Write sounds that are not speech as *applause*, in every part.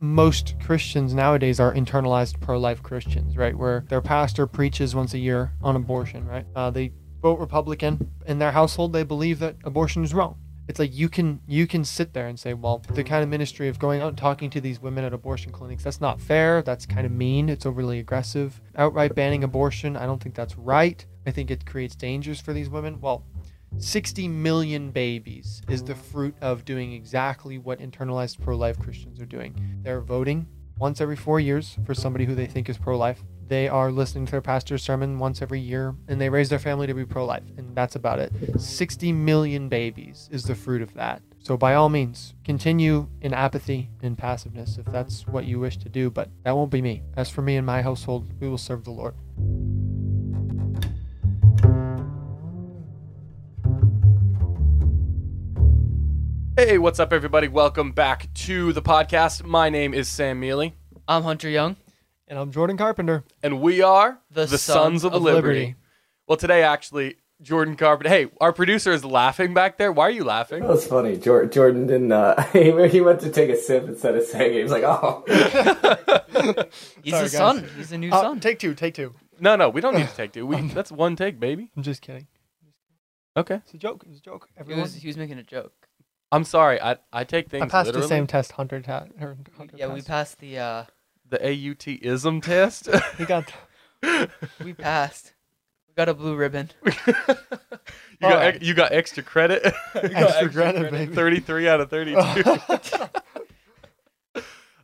most Christians nowadays are internalized pro-life Christians, right? Where their pastor preaches once a year on abortion, right? Uh, they vote Republican in their household. They believe that abortion is wrong. It's like you can you can sit there and say, well, the kind of ministry of going out and talking to these women at abortion clinics, that's not fair. That's kind of mean. It's overly aggressive. Outright banning abortion, I don't think that's right. I think it creates dangers for these women. Well, 60 million babies is the fruit of doing exactly what internalized pro life Christians are doing. They're voting once every four years for somebody who they think is pro life. They are listening to their pastor's sermon once every year, and they raise their family to be pro life. And that's about it. 60 million babies is the fruit of that. So, by all means, continue in apathy and passiveness if that's what you wish to do, but that won't be me. As for me and my household, we will serve the Lord. Hey, what's up, everybody? Welcome back to the podcast. My name is Sam Mealy, I'm Hunter Young. And I'm Jordan Carpenter. and we are The Sons, Sons of, of Liberty. Liberty. Well, today, actually, Jordan Carpenter. Hey, our producer is laughing back there. Why are you laughing? That was funny. Jor- Jordan didn't. Uh, *laughs* he, he went to take a sip instead of saying it. He was like, "Oh, *laughs* He's Sorry, a guys. son. He's a new Uh, son. take two, take two. No, no, we don't need to *laughs* take two. We, that's one take, baby. I'm just kidding. Okay. It's a joke. It's a joke. He Everyone. was, he was making a joke. I'm sorry. I, I take things I passed literally. the same test Hunter ta- or Hunter Yeah, we passed. passed the. uh The AUT ism test. *laughs* He got *laughs* We passed. We got a blue ribbon. *laughs* you, got, Alright. ex- you got extra credit. You got extra credit, baby. 33 out of 32.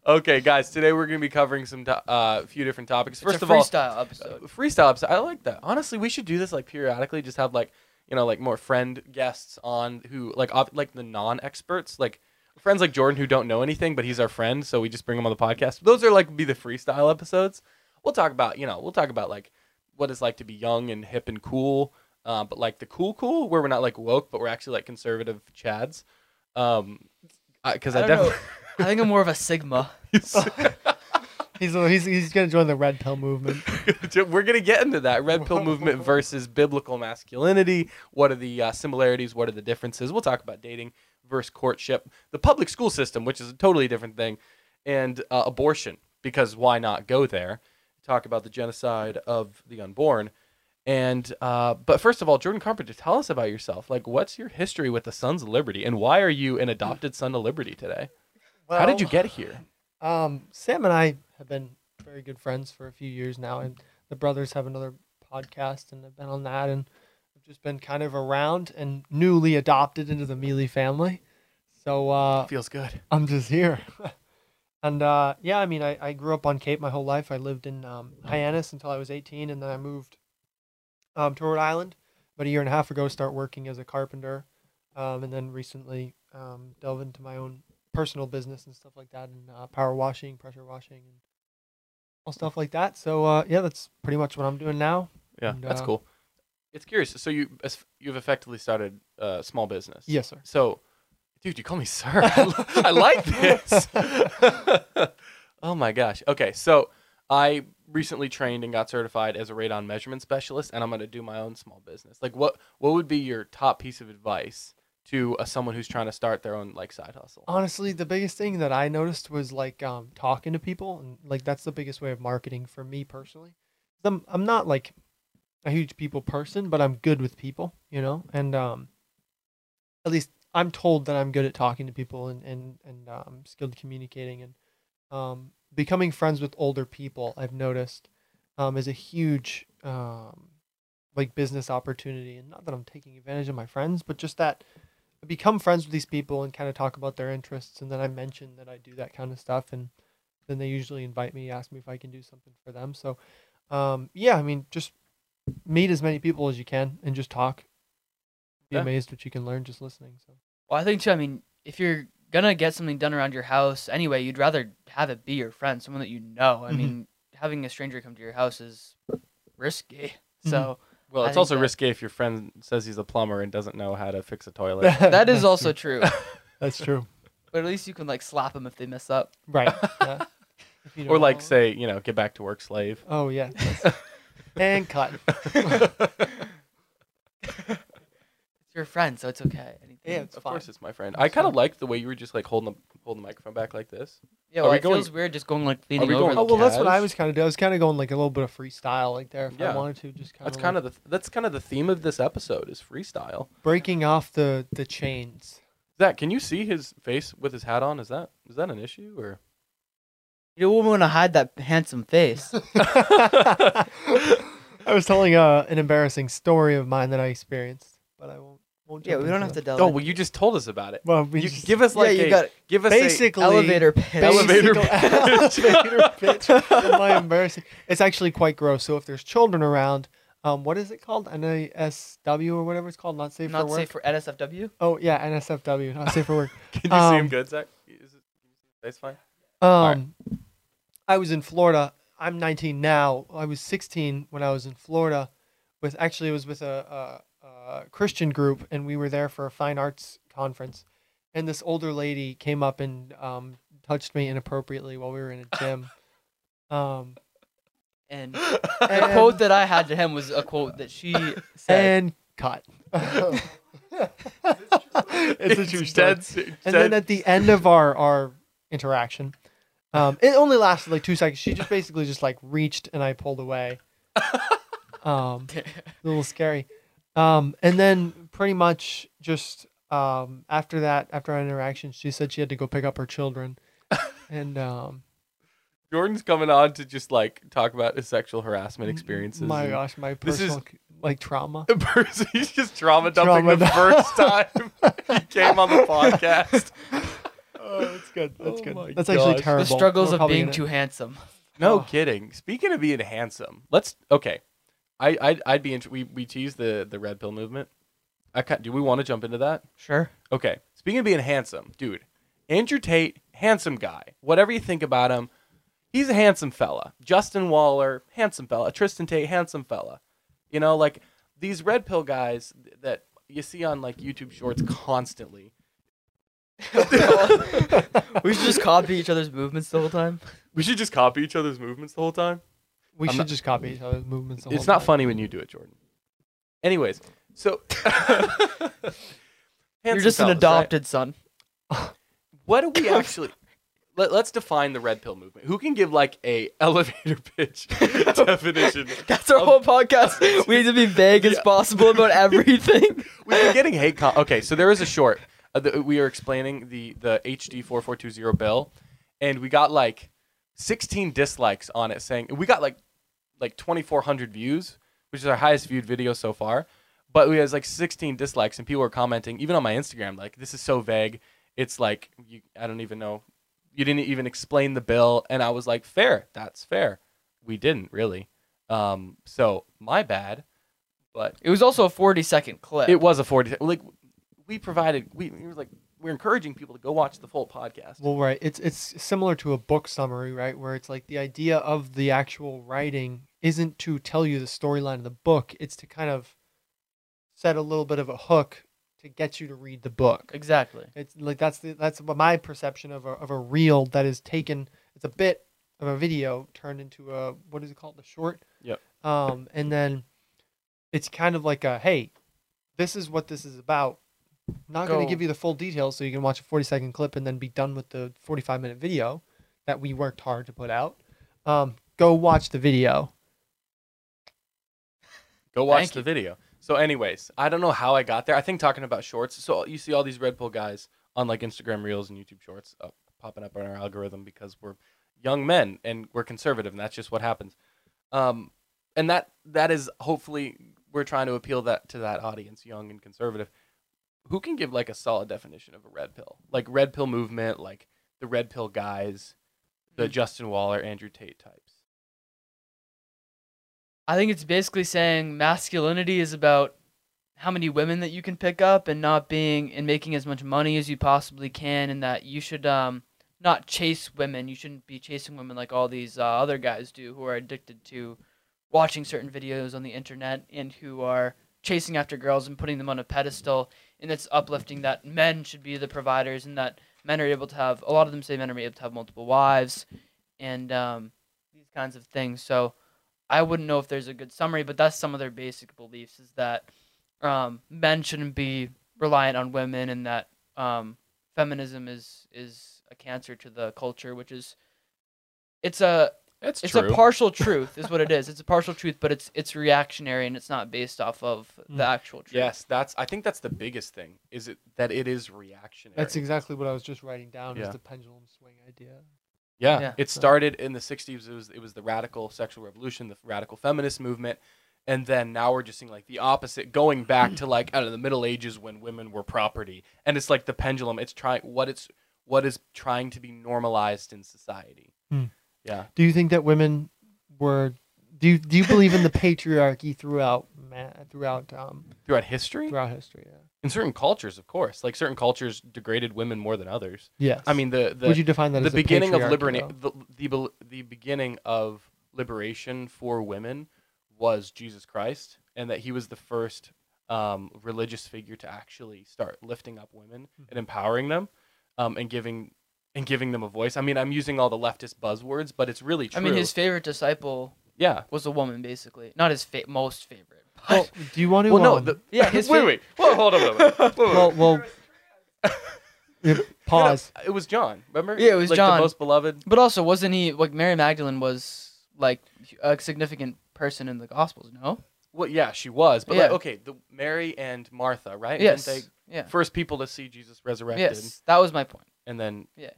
okay, guys. Today we're going to be covering some to- uh, a few different topics. First it's a of all, freestyle episode. Uh, freestyle episode. I like that. Honestly, we should do this like periodically. Just have like you know like more friend guests on who like ob- like the non-experts, like friends like Jordan who don't know anything, but he's our friend, so we just bring him on the podcast. Those are like be the freestyle episodes. We'll talk about you know we'll talk about like what it's like to be young and hip and cool, uh, but like the cool cool where we're not like woke, but we're actually like conservative chads. Um, because I, I, don't definitely. I think I'm more of a Sigma. *laughs* *laughs* he's, he's he's gonna join the red pill movement. *laughs* We're gonna get into that red pill *laughs* movement versus biblical masculinity. What are the uh, similarities? What are the differences? We'll talk about dating versus courtship, the public school system, which is a totally different thing, and uh, abortion because why not go there? Talk about the genocide of the unborn. And uh, but first of all, Jordan Carpenter, tell us about yourself. Like, what's your history with the Sons of Liberty, and why are you an adopted son of Liberty today? How did you get here? Um, Sam and I have been very good friends for a few years now, and the brothers have another podcast, and I've been on that, and I've just been kind of around and newly adopted into the Mealy family. So uh, Feels good. I'm just here. *laughs* and uh, yeah, I mean, I, I grew up on Cape my whole life. I lived in um, Hyannis until I was 18, and then I moved um, to Rhode Island about a year and a half ago, start working as a carpenter, um, and then recently um, delve into my own personal business and stuff like that, and uh, power washing, pressure washing, and all stuff like that. So uh, yeah, that's pretty much what I'm doing now. Yeah, And, that's uh, cool. It's curious. So you you've effectively started a small business. Yes, sir. So, dude, you call me sir. *laughs* I, I like this. *laughs* oh my gosh. Okay, so I recently trained and got certified as a radon measurement specialist, and I'm going to do my own small business. Like, what what would be your top piece of advice to uh, someone who's trying to start their own like side hustle? Honestly, the biggest thing that I noticed was like um, talking to people, and like that's the biggest way of marketing for me personally. I'm I'm not like a huge people person, but I'm good with people, you know, and um, at least I'm told that I'm good at talking to people and and and um, skilled communicating and um, becoming friends with older people. I've noticed um, is a huge um, like business opportunity, and not that I'm taking advantage of my friends, but just that I become friends with these people and kind of talk about their interests, and then I mention that I do that kind of stuff, and then they usually invite me, ask me if I can do something for them. So, um, yeah, I mean, just meet as many people as you can and just talk. Be Yeah. amazed what you can learn just listening. So, Well, I think too. I mean, if you're gonna get something done around your house anyway, you'd rather have it be your friend, someone that you know. I Mhm. mean, having a stranger come to your house is risky. *laughs* So Well, I it's also that- risky if your friend says he's a plumber and doesn't know how to fix a toilet. *laughs* that is also true. *laughs* true. that's true. but at least you can like slap them if they mess up. right. Yeah. *laughs* Or like know. say, you know, get back to work, slave. oh yeah, and cut. It's your friend, so it's okay. Anything. Yeah, it's of fine. course, it's my friend. I kind of like the way you were just like holding the holding the microphone back like this. Yeah, Are well, we it going- feels weird just going like leaning we over. going the Oh well, that's what I Cash? was kind of doing. I was kind of going like a little bit of freestyle, like there. If Yeah. I wanted to, just kind That's of. kind of the that's kind of the theme of this episode is freestyle. breaking off the the chains. Zach, can you see his face with his hat on? Is that is that an issue or? You don't want to hide that handsome face. *laughs* *laughs* I was telling uh, an embarrassing story of mine that I experienced, but I won't. Won't yeah, we don't have to that. delve. Oh well, you just told us about it. Well, we You just, give us Yeah, like you a, got give us basically elevator *laughs* pitch. Elevator basically- *laughs* elevator pitch of my embarrassing. It's actually quite gross. So if there's children around, um, what is it called? NASW or whatever it's called. Not safe Not for work. safe for NSFW. Oh yeah, NSFW. Not safe for work. *laughs* Can you see him Um, good, Zach? Is it, can you see his face fine? Um, right. I was in Florida. I'm 19 now. I was 16 when I was in Florida. With actually, it was with a, a, a Christian group, and we were there for a fine arts conference. And this older lady came up and um, touched me inappropriately while we were in a gym. *laughs* Um, And *laughs* the quote that I had to him was a quote that she said. and cut. *laughs* it's a true story. dead. s- And then at the end of our our interaction, um, it only lasted like two seconds. She just basically just like reached and I pulled away. Um, a little scary. Um, and then pretty much just um, after that, after our interaction, she said she had to go pick up her children, *laughs* and um, Jordan's coming on to just like talk about his sexual harassment experiences. My gosh, my This is- like trauma. *laughs* The person he's just trauma dumping the Trauma first time he came on the podcast. *laughs* Oh, that's good. That's Oh good. That's actually gosh. The terrible. the struggles We're of being too handsome. No Oh. kidding. Speaking of being handsome, let's okay. I I'd, I'd be int- we we teased the the red pill movement. I ca- do we want to jump into that? Sure. Okay. Speaking of being handsome, dude, Andrew Tate, handsome guy. Whatever you think about him, he's a handsome fella. Justin Waller, handsome fella. Tristan Tate, handsome fella. You know, like these red pill guys that you see on like YouTube Shorts constantly. *laughs* we should just copy each other's movements the whole time. We should just copy each other's movements the whole time. We I'm should not- just copy each other's movements. the It's whole not time. funny when you do it, Jordan. Anyways, so *laughs* You're Handsome just an fellas, right? adopted son. *laughs* What do we *laughs* actually? Let, let's define the red pill movement. Who can give like a elevator pitch definition? That's our of- whole podcast. We need to be vague as Yeah. possible about everything. We've been getting hate. Com- okay, so there is a short. Uh, the, we are explaining the the HD four four two zero bill, and we got like sixteen dislikes on it, saying we got like like twenty four hundred views, which is our highest viewed video so far. But we has like sixteen dislikes, and people were commenting, even on my Instagram, like this is so vague. It's like you, I don't even know. You didn't even explain the bill, and I was like, fair, that's fair. We didn't really. Um, so my bad. But It was also a 40 second clip. it was a 40 like we provided we, we were like we're encouraging people to go watch the full podcast Well, right. It's it's similar to a book summary, right? Where it's like the idea of the actual writing isn't to tell you the storyline of the book. It's to kind of set a little bit of a hook to get you to read the book. exactly. It's like that's the that's what my perception of a of a reel that is taken. It's a bit of a video turned into a what is it called? The short. Yep. Um, and then it's kind of like a hey, this is what this is about. Not going to give you the full details, so you can watch a forty second clip and then be done with the forty five minute video that we worked hard to put out. Um, go watch the video. go watch Thank the you. video so anyways i don't know how i got there i think talking about shorts so you see all these red pill guys on like instagram reels and youtube shorts uh, popping up on our algorithm because we're young men and we're conservative and that's just what happens um and that that is hopefully we're trying to appeal that to that audience young and conservative who can give like a solid definition of a red pill like red pill movement like the red pill guys the Mm. justin waller andrew tate types I think it's basically saying masculinity is about how many women that you can pick up and not being and making as much money as you possibly can and that you should um not chase women. You shouldn't be chasing women like all these uh, other guys do who are addicted to watching certain videos on the internet and who are chasing after girls and putting them on a pedestal and it's uplifting that men should be the providers and that men are able to have a lot of them say men are able to have multiple wives and um, these kinds of things. So I wouldn't know if there's a good summary, but that's some of their basic beliefs is that um, men shouldn't be reliant on women and that um, feminism is is a cancer to the culture, which is it's a It's, it's true. a partial truth is what it is. *laughs* It's a partial truth, but it's it's reactionary and it's not based off of the Mm. actual truth. Yes, that's. I think that's the biggest thing. Is it that it is reactionary? That's exactly what I was just writing down Yeah. is the pendulum swing idea. Yeah, Yeah. it started in the '60s. It was it was the radical sexual revolution, the radical feminist movement, and then now we're just seeing like the opposite, going back to like out of the Middle Ages when women were property, and it's like the pendulum. It's trying what it's what is trying to be normalized in society. Hmm. Yeah, Do you think that women were do you, do you believe in the *laughs* patriarchy throughout throughout um throughout history, throughout history? Yeah. in certain cultures, of course, like certain cultures degraded women more than others. Yes. I mean, the the would you define that the as a beginning of liberation the, the the beginning of liberation for women was Jesus Christ and that he was the first um, religious figure to actually start lifting up women Mm-hmm. and empowering them um, and giving and giving them a voice. I mean, I'm using all the leftist buzzwords, but it's really true. I mean, his favorite disciple yeah. was a woman, basically. Not his fa- most favorite. but- Well, do you want to Well, no, um, the, Yeah, his *laughs* wait, fa- wait, well, hold on a minute. Wait, wait, well, wait. well *laughs* yeah, pause. It was John. Remember? Yeah, it was like John. the most beloved. But also, wasn't he like Mary Magdalene was like a significant person in the Gospels? No. Well, yeah, she was, but like, okay, the Mary and Martha, right? Yes. Didn't yeah. first people to see Jesus resurrected, Yes, that was my point. and then Yeah.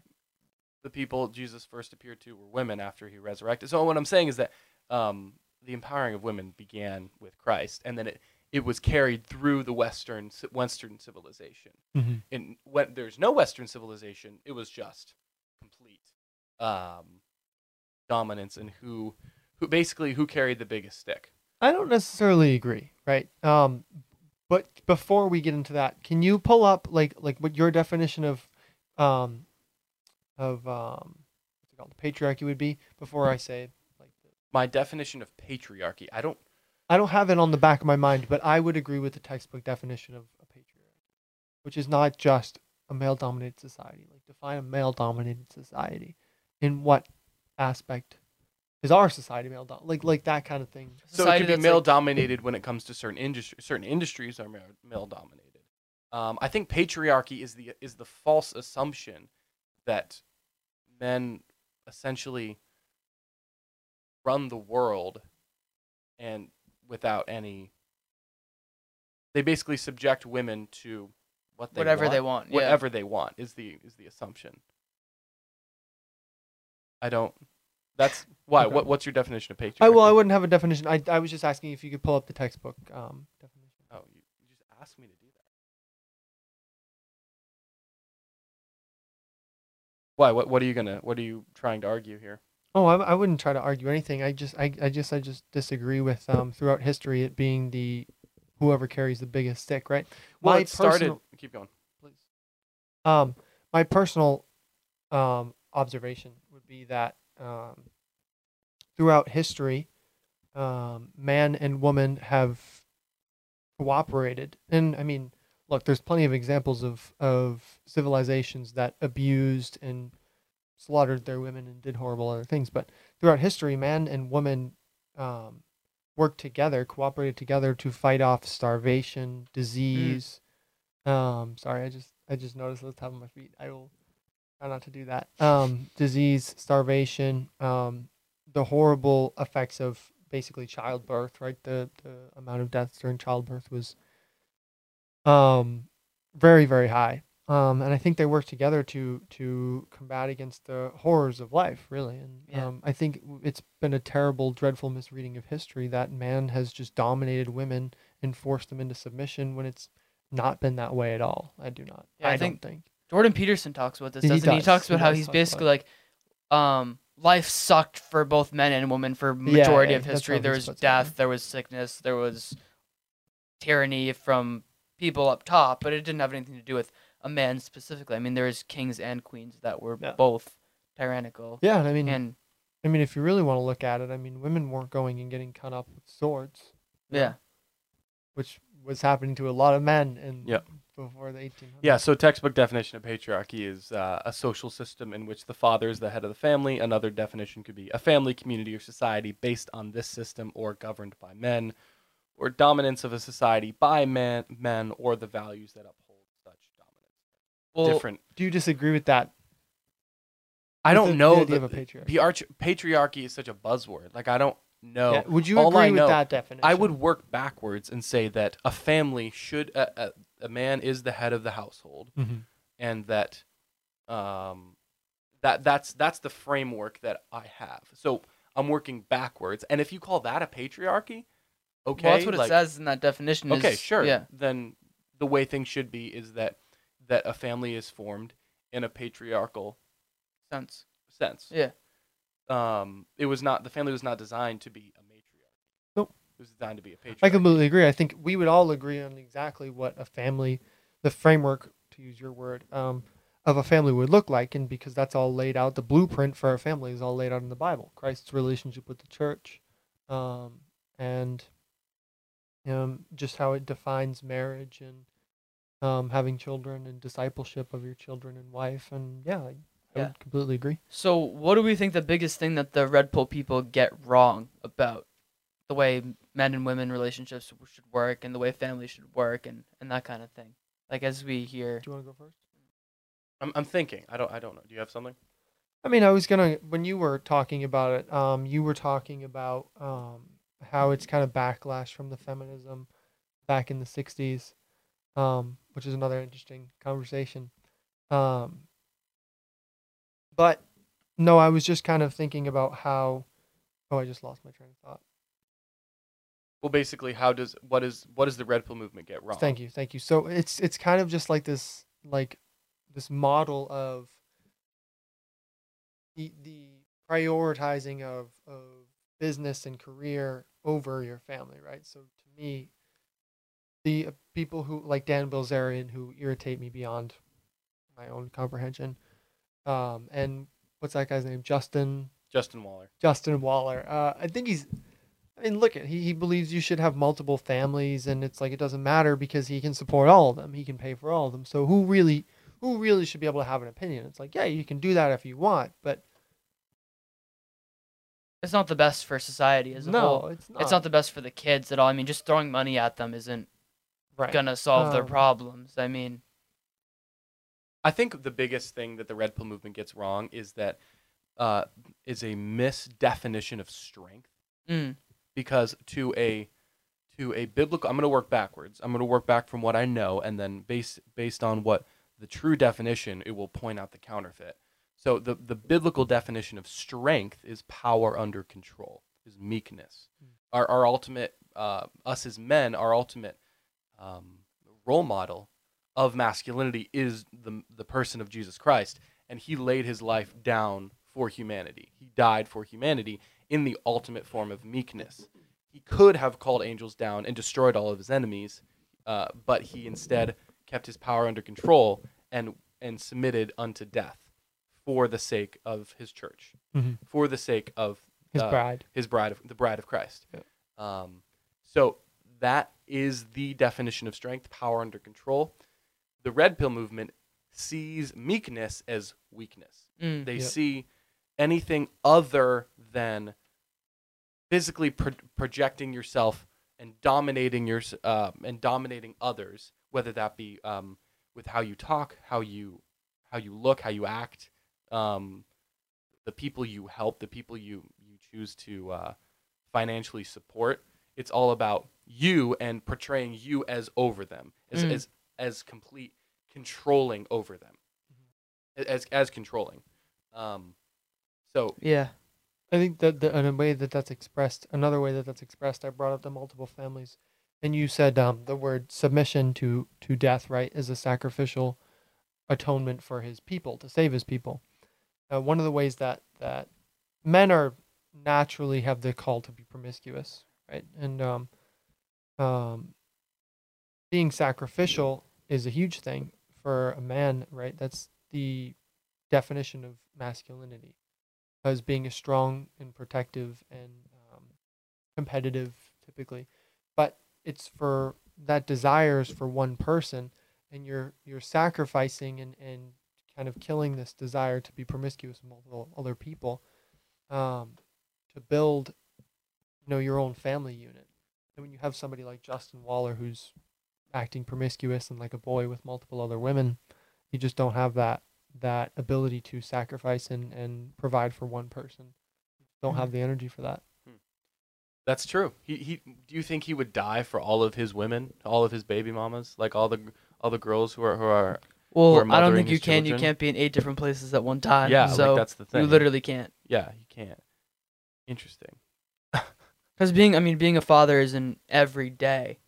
The people Jesus first appeared to were women after he resurrected. So what I'm saying is that um, the empowering of women began with Christ, and then it it was carried through the Western Western civilization. Mhm. And when there's no Western civilization, it was just complete um, dominance and who who basically who carried the biggest stick. I don't necessarily agree, right? Um, but before we get into that, can you pull up like like what your definition of um of um what's it called patriarchy would be before I say like My definition of patriarchy, I don't I don't have it on the back of my mind, but I would agree with the textbook definition of a patriarchy, which is not just a male dominated society. Like define a male dominated society. In what aspect is our society male dom- like like that kind of thing. So it Society could be male like- dominated when it comes to certain industries. Certain industries are male dominated. Um, I think patriarchy is the is the false assumption that men essentially run the world and without any. They basically subject women to what they Whatever want, they want. Yeah. Whatever they want is the is the assumption. I don't. That's *laughs* why. Okay. What what's your definition of patriarchy? I well I wouldn't have a definition. I I was just asking if you could pull up the textbook um definition. Oh, you, you just asked me to Why? What? What are you gonna? What are you trying to argue here? Oh, I, I wouldn't try to argue anything. I just I, I just I just disagree with um throughout history it being the whoever carries the biggest stick, right? Well, My it started. personal- Keep going. please. Um, my personal um, observation would be that um, throughout history, um, man and woman have cooperated, and I mean, look, there's plenty of examples of of civilizations that abused and slaughtered their women and did horrible other things, but throughout history, man and woman um, worked together, cooperated together to fight off starvation, disease. Um, sorry, I just I just noticed the top of my feet. I will try not to do that. Um, disease, starvation, um, the horrible effects of basically childbirth. Right, the the amount of deaths during childbirth was um very very high. Um, and I think they work together to to combat against the horrors of life, really. And Yeah. um, I think it's been a terrible, dreadful misreading of history that man has just dominated women and forced them into submission when it's not been that way at all. I do not. Yeah, I I, think- don't think. Jordan Peterson talks about this, He doesn't he? He does. talks He about how he's basically like, um, life sucked for both men and women for majority yeah, of history. There was death, there was sickness, there was tyranny from people up top, but it didn't have anything to do with a man specifically. I mean, there was kings and queens that were Yeah. both tyrannical, Yeah, I mean, and I mean, if you really want to look at it, I mean, women weren't going and getting cut up with swords. you know, yeah, which was happening to a lot of men in Yeah. before the 1800s. Yeah. So textbook definition of patriarchy is uh, a social system in which the father is the head of the family. Another definition could be a family, community, or society based on this system or governed by men, or dominance of a society by men, men, or the values that uphold such dominance. Well, different. Do you disagree with that? I don't the- know the idea the, of a patriarchy. patriarchy is such a buzzword. Like I don't know. Yeah, Would you all agree I with know- that definition? I would work backwards and say that a family should a, a, a man is the head of the household, Mhm. and that um that that's that's the framework that I have. So I'm working backwards, and if you call that a patriarchy, okay, well, that's what like- it says in that definition. Okay, is- sure. Yeah. Then the way things should be is that that a family is formed in a patriarchal Sense. sense. Yeah. Um, it was not the family was not designed to be a matriarch. Nope. It was designed to be a patriarch. I completely agree. I think we would all agree on exactly what a family, the framework, to use your word, um, of a family would look like, and because that's all laid out, the blueprint for a family is all laid out in the Bible. Christ's relationship with the church, um, and um, just how it defines marriage and um, having children and discipleship of your children and wife, and yeah, I, I Yeah. would completely agree. So, what do we think the biggest thing that the red pill people get wrong about the way men and women relationships should work and the way families should work and, and that kind of thing? Like as we hear, Do you want to go first? I'm I'm thinking. I don't I don't know. Do you have something? I mean, I was gonna when you were talking about it, um, you were talking about um how it's kind of backlash from the feminism back in the '60s, um, which is another interesting conversation. Um, but no, I was just kind of thinking about how. Oh, I just lost my train of thought. Well, basically, how does what is what does the red pill movement get wrong? Thank you, thank you. So it's it's kind of just like this like this model of the the prioritizing of of business and career over your family, right? So to me, the uh, people who like Dan Bilzerian who irritate me beyond my own comprehension, um, and what's that guy's name? Justin Justin Waller. Justin Waller. Uh, I think he's. I mean, look at he he believes you should have multiple families, and it's like it doesn't matter because he can support all of them. He can pay for all of them. So who really, who really should be able to have an opinion? It's like, yeah, you can do that if you want, but it's not the best for society as a no, whole. it's not. It's not the best for the kids at all. I mean, just throwing money at them isn't right. gonna solve their Um, problems. I mean, I think the biggest thing that the red pill movement gets wrong is that uh, is a misdefinition of strength. mm, because to a to a biblical I'm going to work backwards. I'm going to work back from what I know and then based based on what the true definition it will point out the counterfeit. So the the biblical definition of strength is power under control, is meekness. Our our ultimate uh, us as men, our ultimate um, role model of masculinity is the the person of Jesus Christ, and he laid his life down for humanity. He died for humanity in the ultimate form of meekness. He could have called angels down and destroyed all of his enemies, uh, but he instead kept his power under control and and submitted unto death for the sake of his church, Mhm. for the sake of his uh, bride. his bride of the bride of Christ. Yep. Um, so that is the definition of strength, power under control. The red pill movement sees meekness as weakness. mm, They Yep. see anything other than physically pro- projecting yourself and dominating your uh, and dominating others, whether that be um, with how you talk, how you how you look, how you act, um, the people you help, the people you you choose to uh, financially support. It's all about you and portraying you as over them, as Mm. as, as complete controlling over them, as as controlling. Um, so yeah, I think that the, in a way that that's expressed, another way that that's expressed, I brought up the multiple families, and you said um, the word submission to to death, right, is a sacrificial atonement for his people to save his people. Uh, one of the ways that that men are naturally have the call to be promiscuous, right, and um, um, being sacrificial is a huge thing for a man, right? That's the definition of masculinity as being a strong and protective and um, competitive typically but it's for that desires for one person and you're you're sacrificing and, and kind of killing this desire to be promiscuous with multiple other people um, to build you know your own family unit and when you have somebody like justin waller who's acting promiscuous and like a boy with multiple other women You just don't have that that ability to sacrifice and and provide for one person. Don't have the energy for that. That's true. He he. Do you think he would die for all of his women, all of his baby mamas, like all the all the girls who are who are? Well, I don't think you can. You can't be in eight different places at one time. yeah, so like that's the thing. you literally can't. Yeah, you can't. Interesting. *laughs* Because being, I mean, being a father is an everyday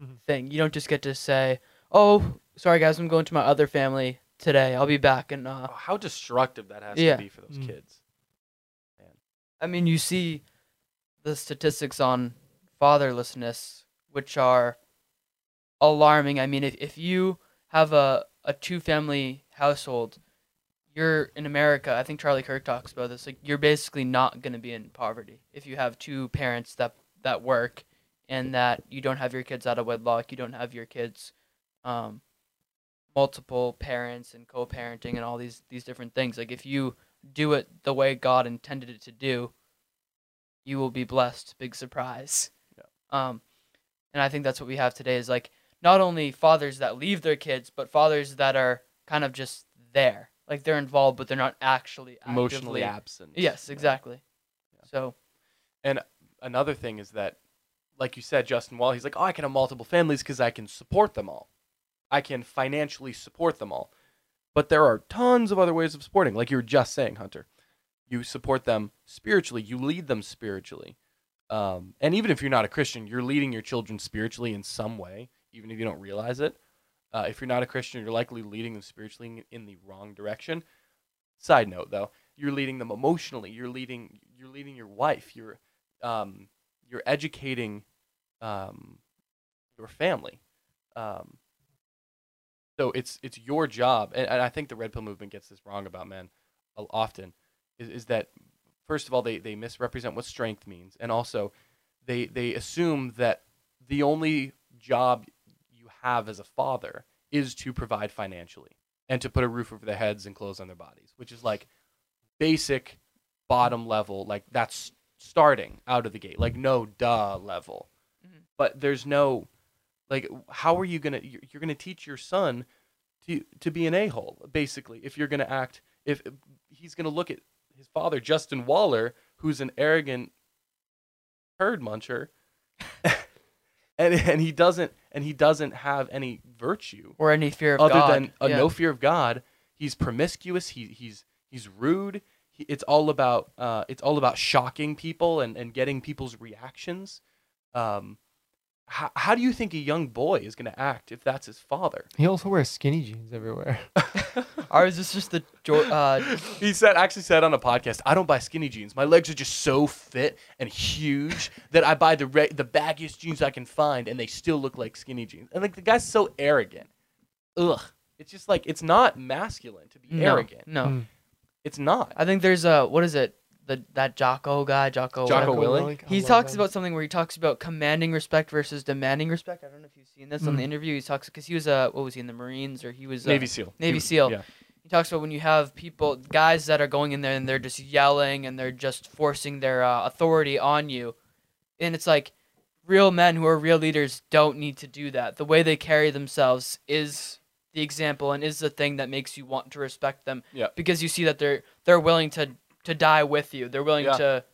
Mhm. thing. You don't just get to say, "Oh, sorry guys, I'm going to my other family today. I'll be back." And uh, Oh, how destructive that has Yeah. to be for those Mm. kids. I mean, you see the statistics on fatherlessness, which are alarming. I mean, if, if you have a, a two family household, you're in America. I think Charlie Kirk talks about this. Like, you're basically not going to be in poverty if you have two parents that, that work and that you don't have your kids out of wedlock, you don't have your kids um, multiple parents and co parenting and all these, these different things. Like, if you do it the way God intended it to do, you will be blessed. Big surprise. Yeah. Um, and I think that's what we have today is like not only fathers that leave their kids, but fathers that are kind of just there, like they're involved, but they're not actually Emotionally absent. Yes, Yeah. exactly. So And Another thing is that, like you said, Justin Wall, he's like, oh, I can have multiple families because I can support them all. I can financially support them all. But there are tons of other ways of supporting, like you were just saying, Hunter. You support them spiritually. You lead them spiritually. Um, and even if you're not a Christian, you're leading your children spiritually in some way, even if you don't realize it. Uh, if you're not a Christian, you're likely leading them spiritually in- the wrong direction. Side note, though, you're leading them emotionally. You're leading. You're leading your wife. You're, um, you're educating, um, your family. Um, so it's it's your job, and, and I think the red pill movement gets this wrong about men often, is, is that first of all they, they misrepresent what strength means, and also they they assume that the only job have as a father is to provide financially and to put a roof over their heads and clothes on their bodies, which is like basic bottom level, like that's starting out of the gate, like no duh level. Mhm. But there's no like how are you gonna you're, you're gonna teach your son to to be an a-hole basically if you're gonna act if he's gonna look at his father justin waller who's an arrogant herd muncher and *laughs* and he doesn't and he doesn't have any virtue or any fear of other God. than a yeah. no fear of God. He's promiscuous. He he's he's rude. He, it's all about uh, it's all about shocking people and, and getting people's reactions. Um, how, how do you think a young boy is going to act if that's his father? He also wears skinny jeans everywhere. *laughs* Or is this just the jo- uh, he said actually said on a podcast, I don't buy skinny jeans. My legs are just so fit and huge that I buy the re- the baggiest jeans I can find, and they still look like skinny jeans. And like the guy's so arrogant. Ugh. It's just like it's not masculine to be no, arrogant. No, Mm. It's not. I think there's a what is it? The that Jocko guy, Jocko. Jocko whatever. Willink? I He talks them. about something where he talks about commanding respect versus demanding respect. I don't know if you've seen this on the Mm. interview. He talks because he was a what was he in the Marines or he was uh, Navy SEAL. Navy He- SEAL. Yeah. He talks about when you have people, guys that are going in there and they're just yelling and they're just forcing their uh, authority on you, and it's like real men who are real leaders don't need to do that. The way they carry themselves is the example and is the thing that makes you want to respect them. Yeah. Because you see that they're they're willing to to die with you. They're willing Yeah. to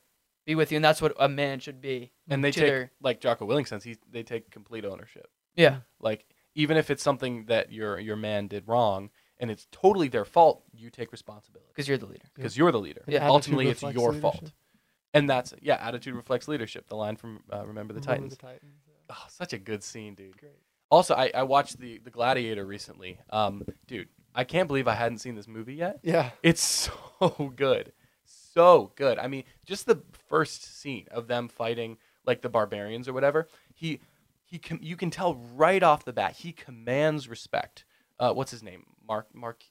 be with you, and that's what a man should be. And they take their- like Jocko Willink says, he they take complete ownership. Yeah. Like even if it's something that your your man did wrong and it's totally their fault, you take responsibility Because you're the leader. because you're the leader. Yeah. Ultimately, it's your leadership. fault. And that's yeah, attitude reflects leadership. The line from uh, Remember the Remember Titans. the Titans. yeah. Oh, such a good scene, dude. Great. Also, I, I watched the the Gladiator recently. Um, dude, I can't believe I hadn't seen this movie yet. Yeah. It's *laughs* so good. So good. I mean, just the first scene of them fighting like the barbarians or whatever. He he com- you can tell right off the bat he commands respect. Uh, what's his name? Mark Mark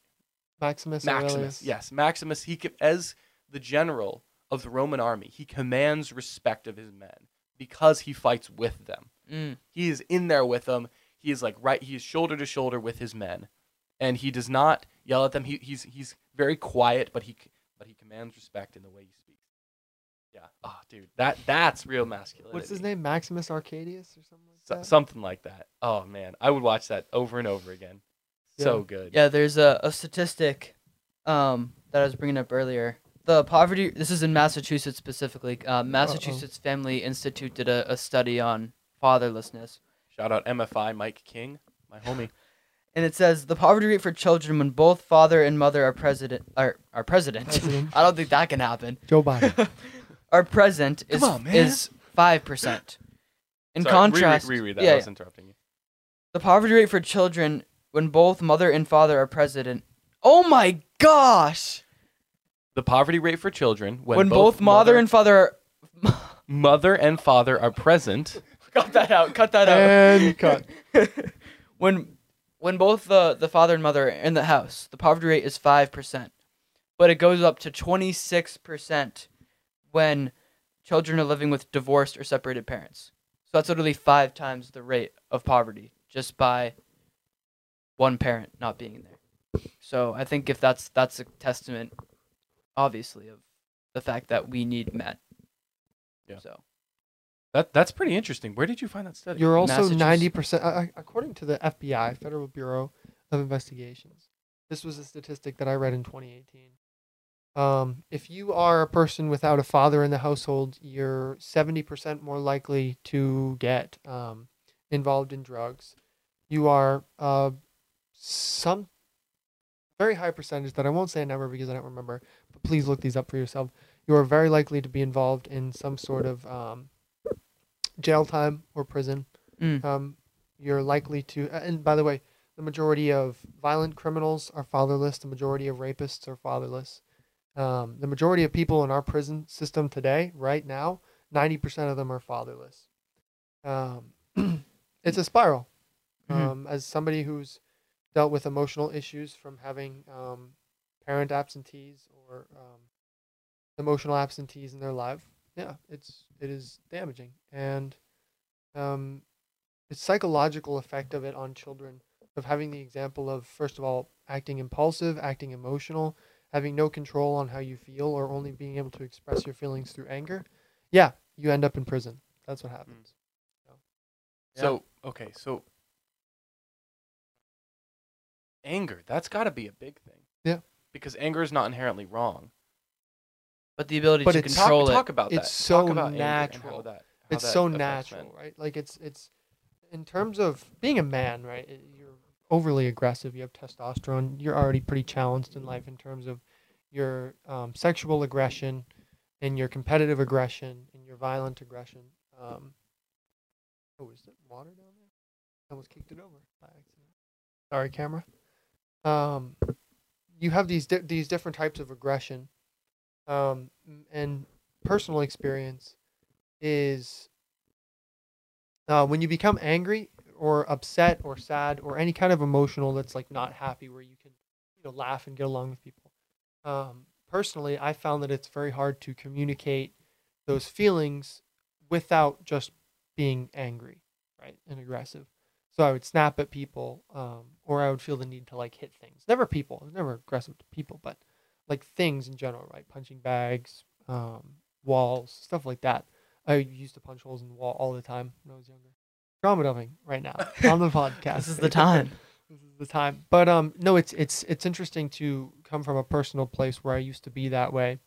Maximus. Maximus. Aurelius. Yes, Maximus. He com- as the general of the Roman army, he commands respect of his men because he fights with them. Mm. He is in there with them. He is like right. He is shoulder to shoulder with his men, and he does not yell at them. He, he's he's very quiet, but he but he commands respect in the way he speaks. Yeah. Oh, dude, that that's real masculinity. What's his name? Maximus Arcadius or something like So- that. something like that. Oh man, I would watch that over and over again. So good. Yeah, there's a, a statistic um, that I was bringing up earlier. The poverty, this is in Massachusetts specifically. Uh, Massachusetts Family Institute did a, a study on fatherlessness. Shout out MFI Mike King, my homie. And it says the poverty rate for children when both father and mother are president are, are president. President. *laughs* I don't think that can happen. Joe Biden. *laughs* are present is on, is five percent. In Sorry, contrast, reread, reread that. yeah, I was interrupting you. the poverty rate for children when both mother and father are president. Oh my gosh! The poverty rate for children when, When, both, mother and father are *laughs* mother and father are present. cut that out. Cut that out. and cut. when when both the the father and mother are in the house, the poverty rate is five percent, but it goes up to twenty six percent when children are living with divorced or separated parents. So that's literally five times the rate of poverty just by one parent not being in there. So I think if that's that's a testament, obviously, of the fact that we need men. Yeah. So That that's pretty interesting. Where did you find that study? You're also ninety percent, according to the FBI, Federal Bureau of Investigations. This was a statistic that I read in 2018. Um, if you are a person without a father in the household, you're 70% more likely to get um, involved in drugs. You are uh, some very high percentage that I won't say a number because I don't remember, but please look these up for yourself. You are very likely to be involved in some sort of um, jail time or prison. Mm. Um, you're likely to, and by the way, the majority of violent criminals are fatherless. The majority of rapists are fatherless. Um, the majority of people in our prison system today, right now, 90% of them are fatherless. Um, *clears throat* it's a spiral. Mhm. Um, as somebody who's dealt with emotional issues from having um, parent absentees or um, emotional absentees in their life, yeah, it's it is damaging, and um, the psychological effect of it on children of having the example of first of all acting impulsive, acting emotional, having no control on how you feel, or only being able to express your feelings through anger. Yeah, you end up in prison. That's what happens. So okay, so anger, that's gotta be a big thing. Yeah. Because anger is not inherently wrong. But the ability But to it's- Talk, control it. talk about that. It's so talk about anger how natural. that- how it's that so affects natural, right? Like it's it's in terms of being a man, right? it- You're overly aggressive. You have testosterone. You're already pretty challenged in life in terms of your um, sexual aggression and your competitive aggression and your violent aggression. Um, oh, is there water down there? I almost kicked it over by accident. Sorry, camera. Um, you have these di- these different types of aggression, um, and personal experience is uh, when you become angry or upset or sad or any kind of emotional that's like not happy where you can you know laugh and get along with people um, personally i found that it's very hard to communicate those feelings without just being angry right and aggressive. So i would snap at people um, or i would feel the need to like hit things. Never people never aggressive to people but like things in general right punching bags um, walls stuff like that I used to punch holes in the wall all the time when I was younger. Trauma dumping right now *laughs* on the podcast. This is the time. *laughs* this is the time. But um, no, it's it's it's interesting to come from a personal place where I used to be that way,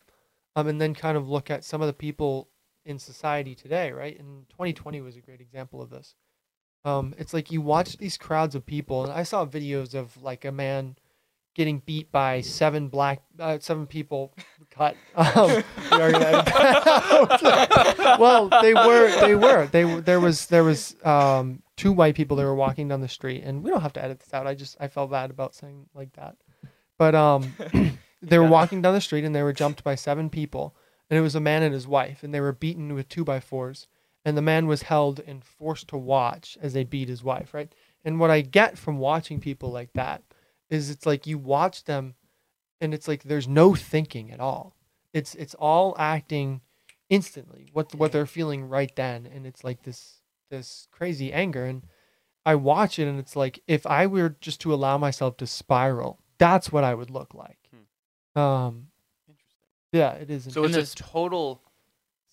um, and then kind of look at some of the people in society today. Right, and 2020 was a great example of this. Um, it's like you watch these crowds of people, and I saw videos of like a man getting beat by seven black uh, seven people cut *laughs* um, we are gonna edit that out. well they were they were they were there was there was um two white people that were walking down the street and we don't have to edit this out i just i felt bad about saying like that but um *laughs* *clears throat* they were Yeah. walking down the street and they were jumped by seven people and it was a man and his wife and they were beaten with two by fours and the man was held and forced to watch as they beat his wife right and what i get from watching people like that is it's like you watch them and it's like there's no thinking at all it's it's all acting instantly what what they're feeling right then and it's like this this crazy anger and i watch it and it's like if i were just to allow myself to spiral that's what i would look like um Interesting. yeah it is So it's a total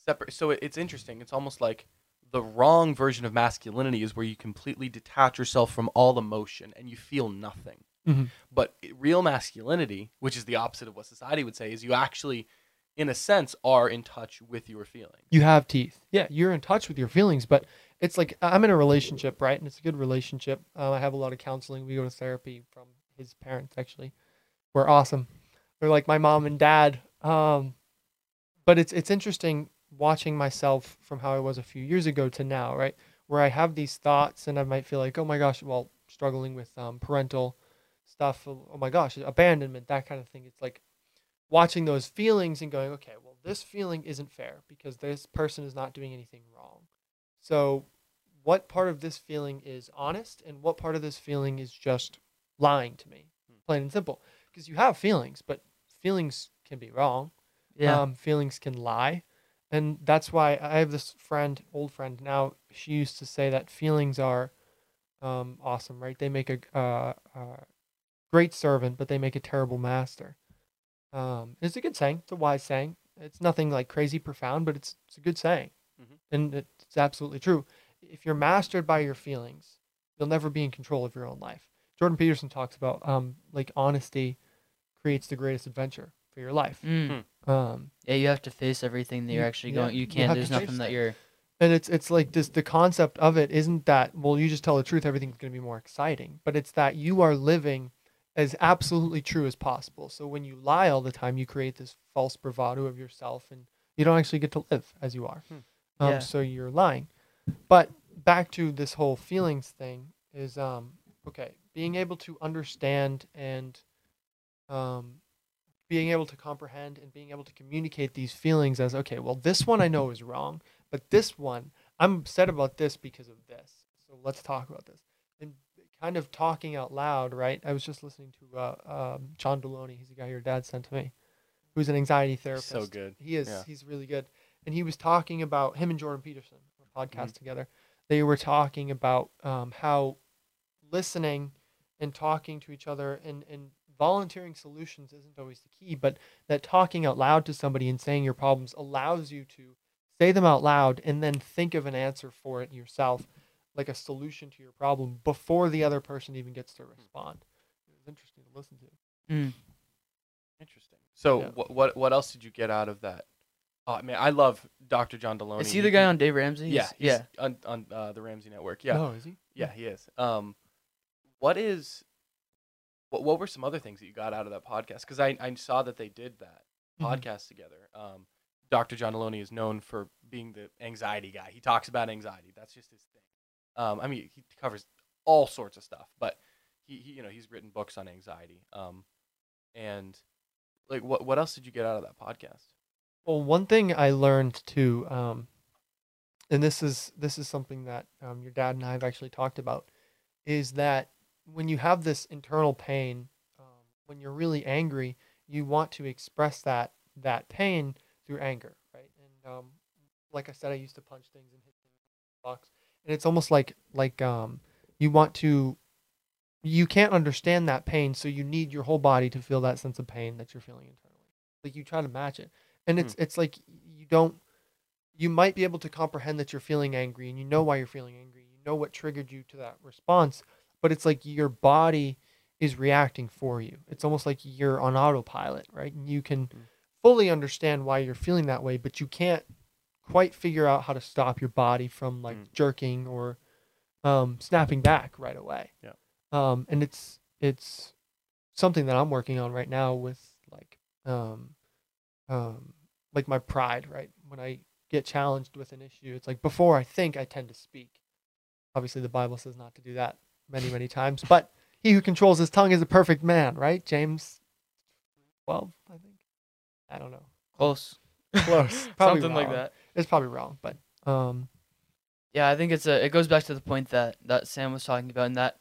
separate. So it's interesting. It's almost like the wrong version of masculinity is where you completely detach yourself from all emotion and you feel nothing. Mhm. But real masculinity, which is the opposite of what society would say, is you actually, in a sense, are in touch with your feelings. You have teeth. Yeah, you're in touch with your feelings, but it's like I'm in a relationship, right? And it's a good relationship. Uh, I have a lot of counseling. We go to therapy from his parents, actually. We're awesome. They're like my mom and dad. Um, but it's it's interesting watching myself from how I was a few years ago to now, right? Where I have these thoughts and I might feel like, oh my gosh, well, struggling with um, parental stuff. Oh my gosh, abandonment, that kind of thing. It's like watching those feelings and going, okay, well, this feeling isn't fair because this person is not doing anything wrong. So, what part of this feeling is honest and what part of this feeling is just lying to me? Plain and simple. Because you have feelings, but feelings can be wrong. Yeah. Um, feelings can lie. And that's why I have this friend, old friend now. She used to say that feelings are um, awesome, right? They make a uh, uh, great servant, but they make a terrible master. Um, it's a good saying. It's a wise saying. It's nothing like crazy profound, but it's it's a good saying, Mhm. and it's absolutely true. If you're mastered by your feelings, you'll never be in control of your own life. Jordan Peterson talks about um, like honesty creates the greatest adventure for your life. Mm. Um, Yeah, you have to face everything that you're actually yeah, going. You you can't. have There's nothing that that. you're. and it's it's like this the concept of it isn't that well you just tell the truth everything's going to be more exciting but it's that you are living as absolutely true as possible. So when you lie all the time you create this false bravado of yourself and you don't actually get to live as you are. Hmm. um, Yeah. so you're lying. But back to this whole feelings thing is um okay being able to understand and um being able to comprehend and being able to communicate these feelings as okay well this one i know is wrong but this one i'm upset about this because of this. So let's talk about this. And kind of talking out loud right? I was just listening to uh, um, john delony. He's the guy your dad sent to me who's an anxiety therapist so good. he is. Yeah. he's really good. And he was talking about him and jordan peterson a podcast Mm-hmm. together. They were talking about um, how listening and talking to each other and, and volunteering solutions isn't always the key, but that talking out loud to somebody and saying your problems allows you to say them out loud and then think of an answer for it yourself, like a solution to your problem before the other person even gets to respond. It was interesting to listen to. Mm. Interesting. So, Yeah. what what what else did you get out of that? Oh man, I love Dr. John Delony. Is he the guy on Dave Ramsey? Yeah, He's- he's yeah. on on uh, the Ramsey Network. Yeah, Oh, is he? yeah, he is. Um, what is what what were some other things that you got out of that podcast? Because I I saw that they did that Mhm. podcast together. Um, Dr. John Delony is known for being the anxiety guy. He talks about anxiety. That's just his thing. Um, I mean, he covers all sorts of stuff, but he, he you know he's written books on anxiety. Um, and like what what else did you get out of that podcast? Well, one thing I learned too, um, and this is this is something that um, your dad and I have actually talked about, is that when you have this internal pain, um, when you're really angry, you want to express that that pain through anger, right? And um, like I said, I used to punch things and hit things in the box, and it's almost like like um, you want to. You can't understand that pain, so you need your whole body to feel that sense of pain that you're feeling internally. Like you try to match it and it's it's like you don't you might be able to comprehend that you're feeling angry and you know why you're feeling angry you know what triggered you to that response but it's like your body is reacting for you it's almost like you're on autopilot right and you can Mm. fully understand why you're feeling that way but you can't quite figure out how to stop your body from like Mm. jerking or um, snapping back right away Yeah. um, and it's it's something that i'm working on right now with like um, um, like my pride, right? When I get challenged with an issue, it's like before I think, I tend to speak. Obviously, the Bible says not to do that many, many times, but he who controls his tongue is a perfect man, right? James 12, I think. I don't know. Close. Close. *laughs* Probably Something like that. It's probably wrong, but um, Yeah, I think it's a. It goes back to the point that that Sam was talking about, and that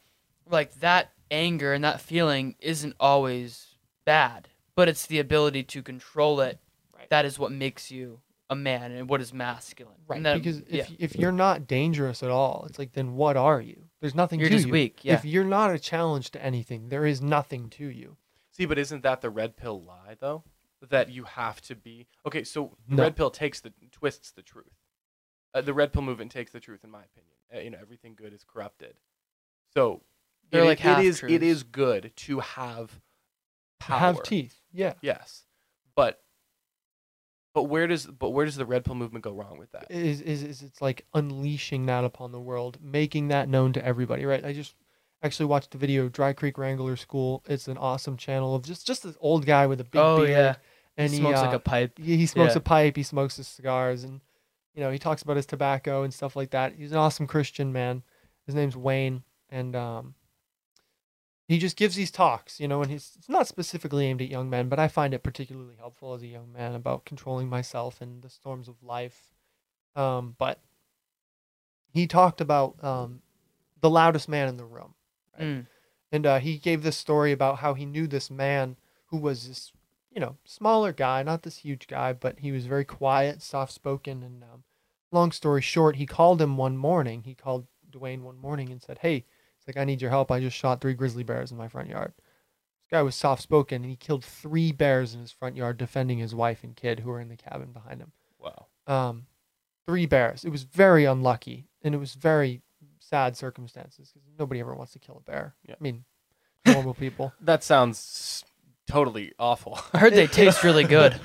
like that anger and that feeling isn't always bad, but it's the ability to control it. Right. That is what makes you a man and what is masculine. right. And that- because if, yeah, if you're not dangerous at all, it's like, then what are you? There's nothing you're to just you. weak. Yeah. If you're not a challenge to anything, there is nothing to you. See, but isn't that the red pill lie though? That you have to be okay. So No. red pill takes the twists the truth. Uh, the red pill movement takes the truth, in my opinion. Uh, you know, everything good is corrupted. So They're It- like it half is truths. is good to have power. Have teeth. Yeah. Yes, but but where does but where does the red pill movement go wrong with that? Is, is is it's like unleashing that upon the world, making that known to everybody, right? I just actually watched the video Dry Creek Wrangler School. It's an awesome channel of just just this old guy with a big oh beard. yeah, and he he, smokes uh, like a pipe. he, he smokes Yeah. a pipe, he smokes his cigars, and you know he talks about his tobacco and stuff like that. He's an awesome Christian man. His name's Dwayne, and um, he just gives these talks, you know, and he's it's not specifically aimed at young men, but I find it particularly helpful as a young man about controlling myself and the storms of life. Um, but he talked about um, the loudest man in the room. right? Mm. And uh, he gave this story about how he knew this man who was this, you know, smaller guy, not this huge guy, but he was very quiet, soft spoken. And um, long story short, he called him one morning. He called Dwayne one morning and said, Hey, it's like, I need your help. I just shot three grizzly bears in my front yard. This guy was soft spoken and he killed three bears in his front yard defending his wife and kid who were in the cabin behind him Wow. um, three bears. It was very unlucky, and it was very sad circumstances because nobody ever wants to kill a bear. Yeah. I mean, normal people. *laughs* That sounds totally awful. I heard they taste really *laughs* good.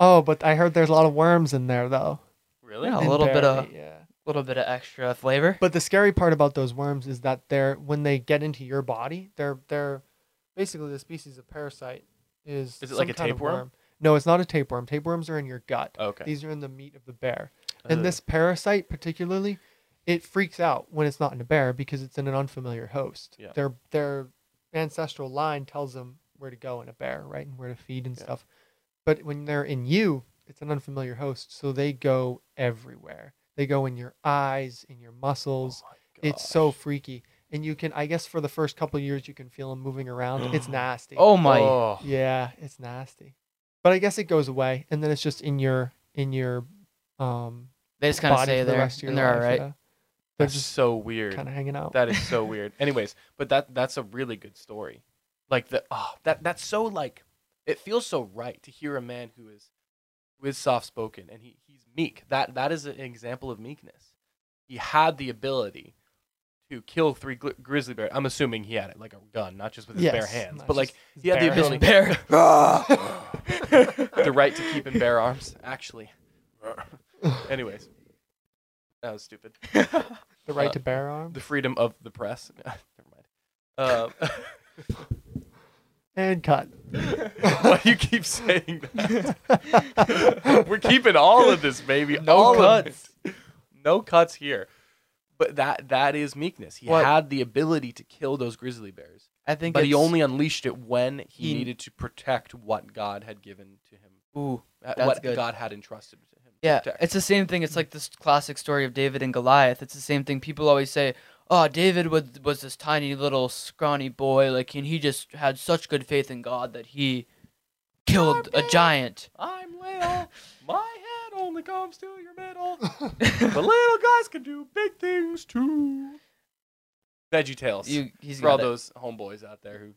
Oh, but I heard there's a lot of worms in there though. really? Yeah. A in little bit of- yeah. A little bit of extra flavor. But the scary part about those worms is that they're when they get into your body, they're they're basically the species of parasite is. Is it like a tapeworm? No, it's not a tapeworm. Tapeworms are in your gut. Okay. These are in the meat of the bear. And Ugh. this parasite, particularly, it freaks out when it's not in a bear because it's in an unfamiliar host. Yeah. Their their ancestral line tells them where to go in a bear, right, and where to feed and Yeah. stuff. But when they're in you, it's an unfamiliar host, so they go everywhere. They go in your eyes, in your muscles. Oh it's so freaky, and you can, I guess, for the first couple of years, you can feel them moving around. it's *gasps* nasty. Oh my! Oh. Yeah, it's nasty. But I guess it goes away, and then it's just in your in your um They just kind of stay for the there, rest of your and they're all life, right. yeah. They're That's just so weird. kind of hanging out. That is so weird. Anyways, but that that's a really good story. Like the oh that that's so like it feels so right to hear a man who is who is soft spoken and he, he's meek. That that is an example of meekness. He had the ability to kill three gri- grizzly bears. I'm assuming he had it like a gun, not just with his bare hands, not but like just he had the bare ability hands. Bear. *laughs* *laughs* the right to keep and bear arms. Actually, *laughs* anyways, that was stupid. the right uh, to bear arms The freedom of the press. Never mind. Um, and cut. *laughs* Why do you keep saying that? *laughs* We're keeping all of this, baby. No all of cuts. it. No cuts here. But that that is meekness. He What- had the ability to kill those grizzly bears, I think. but he only unleashed it when he, he- needed to protect what God had given to him, Ooh, uh, what good. God had entrusted to him. Yeah, protect. it's the same thing. It's like this classic story of David and Goliath. It's the same thing. People always say, "Oh, David was was this tiny little scrawny boy, like, and he just had such good faith in God that he killed a giant." I'm little. *laughs* My head only comes to your middle. *laughs* but little guys can do big things too. Veggie Tales. You, he's for all it. those homeboys out there who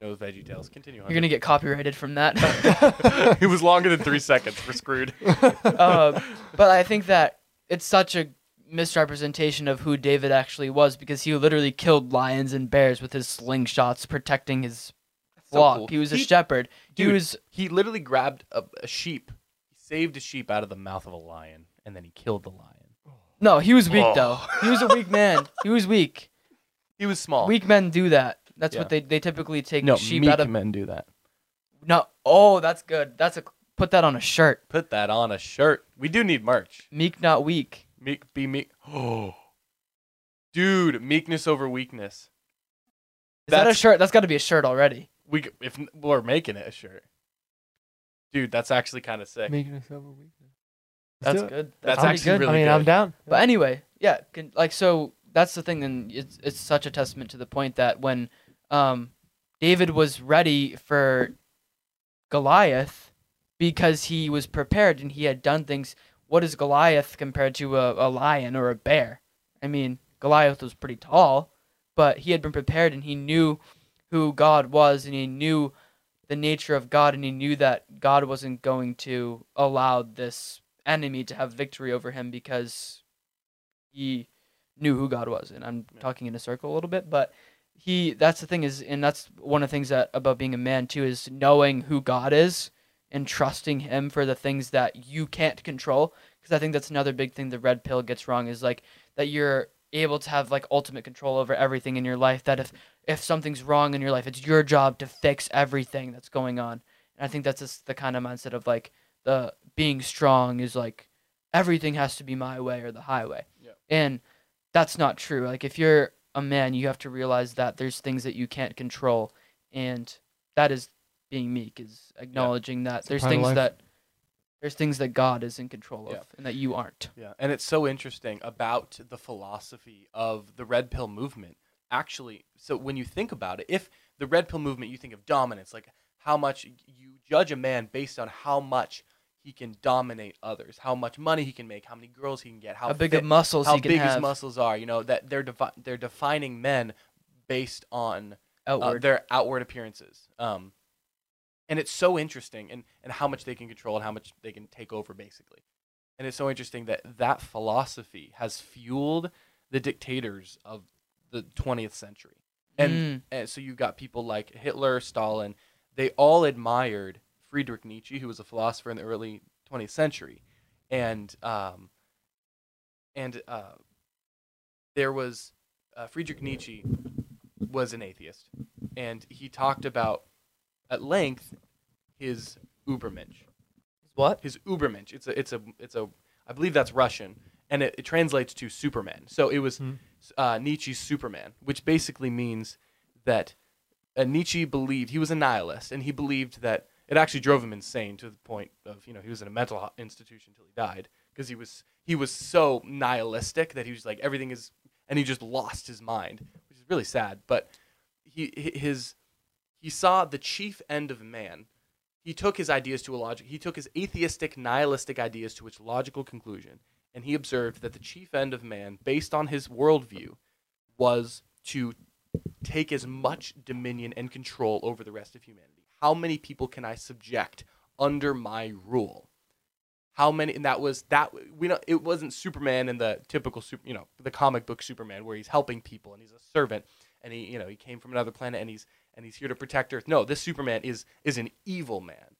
know Veggie Tales. Continue on. You're gonna get copyrighted from that. *laughs* it was longer than three seconds. We're screwed. uh, but I think that it's such a misrepresentation of who David actually was because he literally killed lions and bears with his slingshots, protecting his So flock. cool. He was a He- shepherd. He dude, was He literally grabbed a, a sheep. He saved a sheep out of the mouth of a lion, and then he killed the lion. no, he was weak Oh. though. He was a weak man. He was weak. He was small. Weak men do that. That's Yeah. what they they typically take no, sheep out of. men do that. No, oh, that's good. That's a put that on a shirt. Put that on a shirt. We do need merch. Meek, not weak. Meek, be meek. Oh, *gasps* dude, meekness over weakness. Is that a shirt? That's got to be a shirt already. We if we're making it a shirt, dude, that's actually kind of sick. Making us over weakness. That's do it. good. That's pretty actually good. really I mean, good. I'm down. But anyway, yeah, can, like so that's the thing. And it's it's such a testament to the point that when um, David was ready for Goliath because he was prepared and he had done things. What is Goliath compared to a, a lion or a bear? I mean, Goliath was pretty tall, but he had been prepared and he knew who God was and he knew the nature of God and he knew that God wasn't going to allow this enemy to have victory over him because he knew who God was. And I'm Yeah. talking in a circle a little bit, but he that's the thing is and that's one of the things that about being a man too is knowing who God is and trusting him for the things that you can't control because I think that's another big thing the red pill gets wrong is like that you're able to have like ultimate control over everything in your life that if if something's wrong in your life it's your job to fix everything that's going on. And I think that's just the kind of mindset of like the being strong is like everything has to be my way or the highway. Yeah. and that's not true. Like if you're a man, you have to realize that there's things that you can't control, and that is being meek, is acknowledging that there's things that there's things that God is in control of Yeah. and that you aren't. Yeah, and it's so interesting about the philosophy of the red pill movement. Actually, so when you think about it, if the red pill movement, you think of dominance, like how much you judge a man based on how much he can dominate others, how much money he can make, how many girls he can get, how, How, big fit, of muscles how he can big have his muscles are. You know that they're defi- they're defining men based on uh, outward. their outward appearances. Um, and it's so interesting, and and how much they can control and how much they can take over, basically. And it's so interesting that that philosophy has fueled the dictators of the 20th century. And, Mm. and so you've got people like Hitler, Stalin. They all admired Friedrich Nietzsche, who was a philosopher in the early 20th century, and um, and uh, there was uh, Friedrich Nietzsche was an atheist, and he talked about at length his Übermensch. what? His Übermensch. It's a it's a it's a I believe that's Russian, and it, it translates to Superman. So it was Hmm. uh, Nietzsche's Superman, which basically means that uh, Nietzsche believed he was a nihilist, and he believed that it actually drove him insane to the point of you know he was in a mental institution until he died because he was he was so nihilistic that he was like everything is and he just lost his mind, which is really sad. But he his he saw the chief end of man. He took his ideas to a logic. He took his atheistic, nihilistic ideas to its logical conclusion, and he observed that the chief end of man, based on his worldview, was to take as much dominion and control over the rest of humanity. How many people can I subject under my rule? How many? And that was that. We know it wasn't Superman in the typical super, you know, the comic book Superman where he's helping people and he's a servant and he, you know, he came from another planet and he's and he's here to protect Earth. No, this Superman is is an evil man,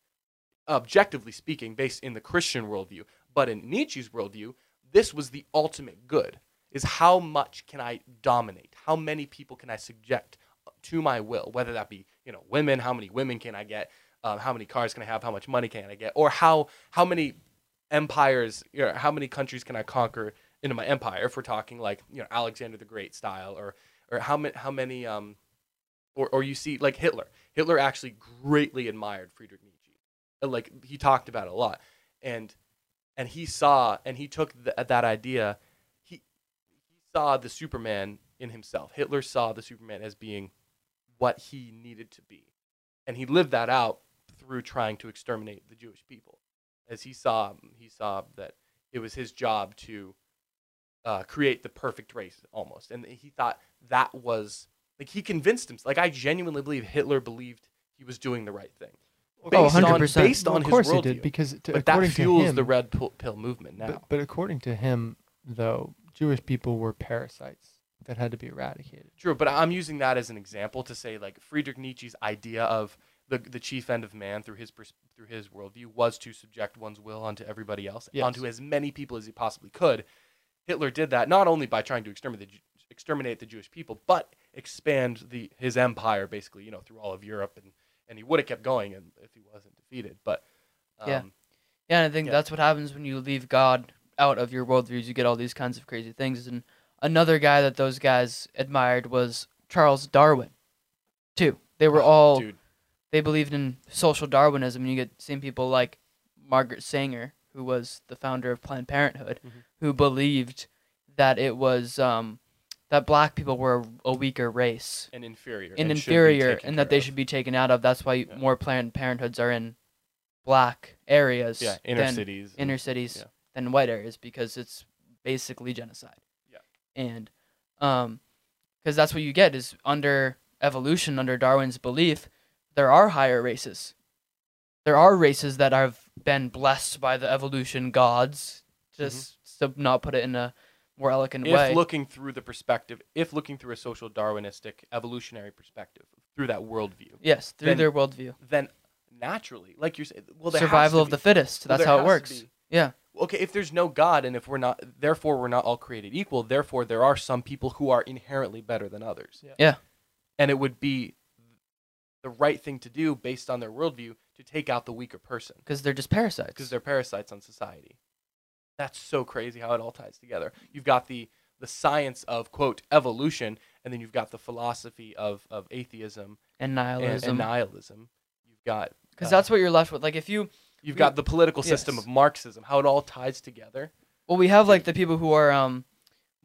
objectively speaking, based in the Christian worldview. But in Nietzsche's worldview, this was the ultimate good: is how much can I dominate? How many people can I subject to my will? Whether that be you know women, how many women can I get? Um, how many cars can I have? How much money can I get? Or how how many empires? You know, how many countries can I conquer into my empire? If we're talking like you know Alexander the Great style, or or how many how many um, or or you see like Hitler. Hitler actually greatly admired Friedrich Nietzsche. And, Like he talked about it a lot, and and he saw and he took th- that idea. He he saw the Superman in himself. Hitler saw the Superman as being what he needed to be, and he lived that out through trying to exterminate the Jewish people. As he saw, he saw that it was his job to uh, create the perfect race, almost, and he thought that was like he convinced himself. Like I genuinely believe Hitler believed he was doing the right thing. Oh, Based on 100%. based Well, on of his course he worldview. did because to, but that fuels him, the red pill, pill movement now. But, but according to him, though, Jewish people were parasites that had to be eradicated. True, but I'm using that as an example to say like Friedrich Nietzsche's idea of the the chief end of man through his pers- through his worldview was to subject one's will onto everybody else, Yes. onto as many people as he possibly could. Hitler did that not only by trying to exterminate the, exterminate the Jewish people, but expand the his empire basically, you know, through all of Europe, and and he would have kept going and if he wasn't defeated. But um, Yeah. Yeah, and I think Yeah. that's what happens when you leave God out of your worldviews. You get all these kinds of crazy things. And another guy that those guys admired was Charles Darwin, too. They were all dude, they believed in social Darwinism. And you get same people like Margaret Sanger, who was the founder of Planned Parenthood, Mhm. who believed that it was um, that black people were a weaker race and inferior, and and inferior, and that they of. should be taken out of. That's why Yeah. more Planned Parenthoods are in black areas, yeah inner than cities, and- inner cities yeah. than white areas because it's basically genocide. Yeah. And um because that's what you get is under evolution under Darwin's belief there are higher races. There are races that have been blessed by the evolution gods Mm-hmm. just to not put it in a more elegant if way. looking through the perspective, if looking through a social Darwinistic evolutionary perspective, through that worldview, yes, through then- their worldview. then naturally, like you're saying, well, there Survival to of the fittest. well, That's there how it works. Yeah. Okay, if there's no God, and if we're not, therefore we're not all created equal. Therefore, there are some people who are inherently better than others. Yeah. Yeah. and it would be the right thing to do based on their worldview to take out the weaker person Because they're just parasites. because they're parasites on society. That's so crazy how it all ties together. You've got the the science of quote evolution, and then you've got the philosophy of of atheism and and, nihilism. and nihilism. You've got Because uh, that's what you're left with. Like if you, you've got the political system yes. of Marxism, how it all ties together. well, we have like the people who are um,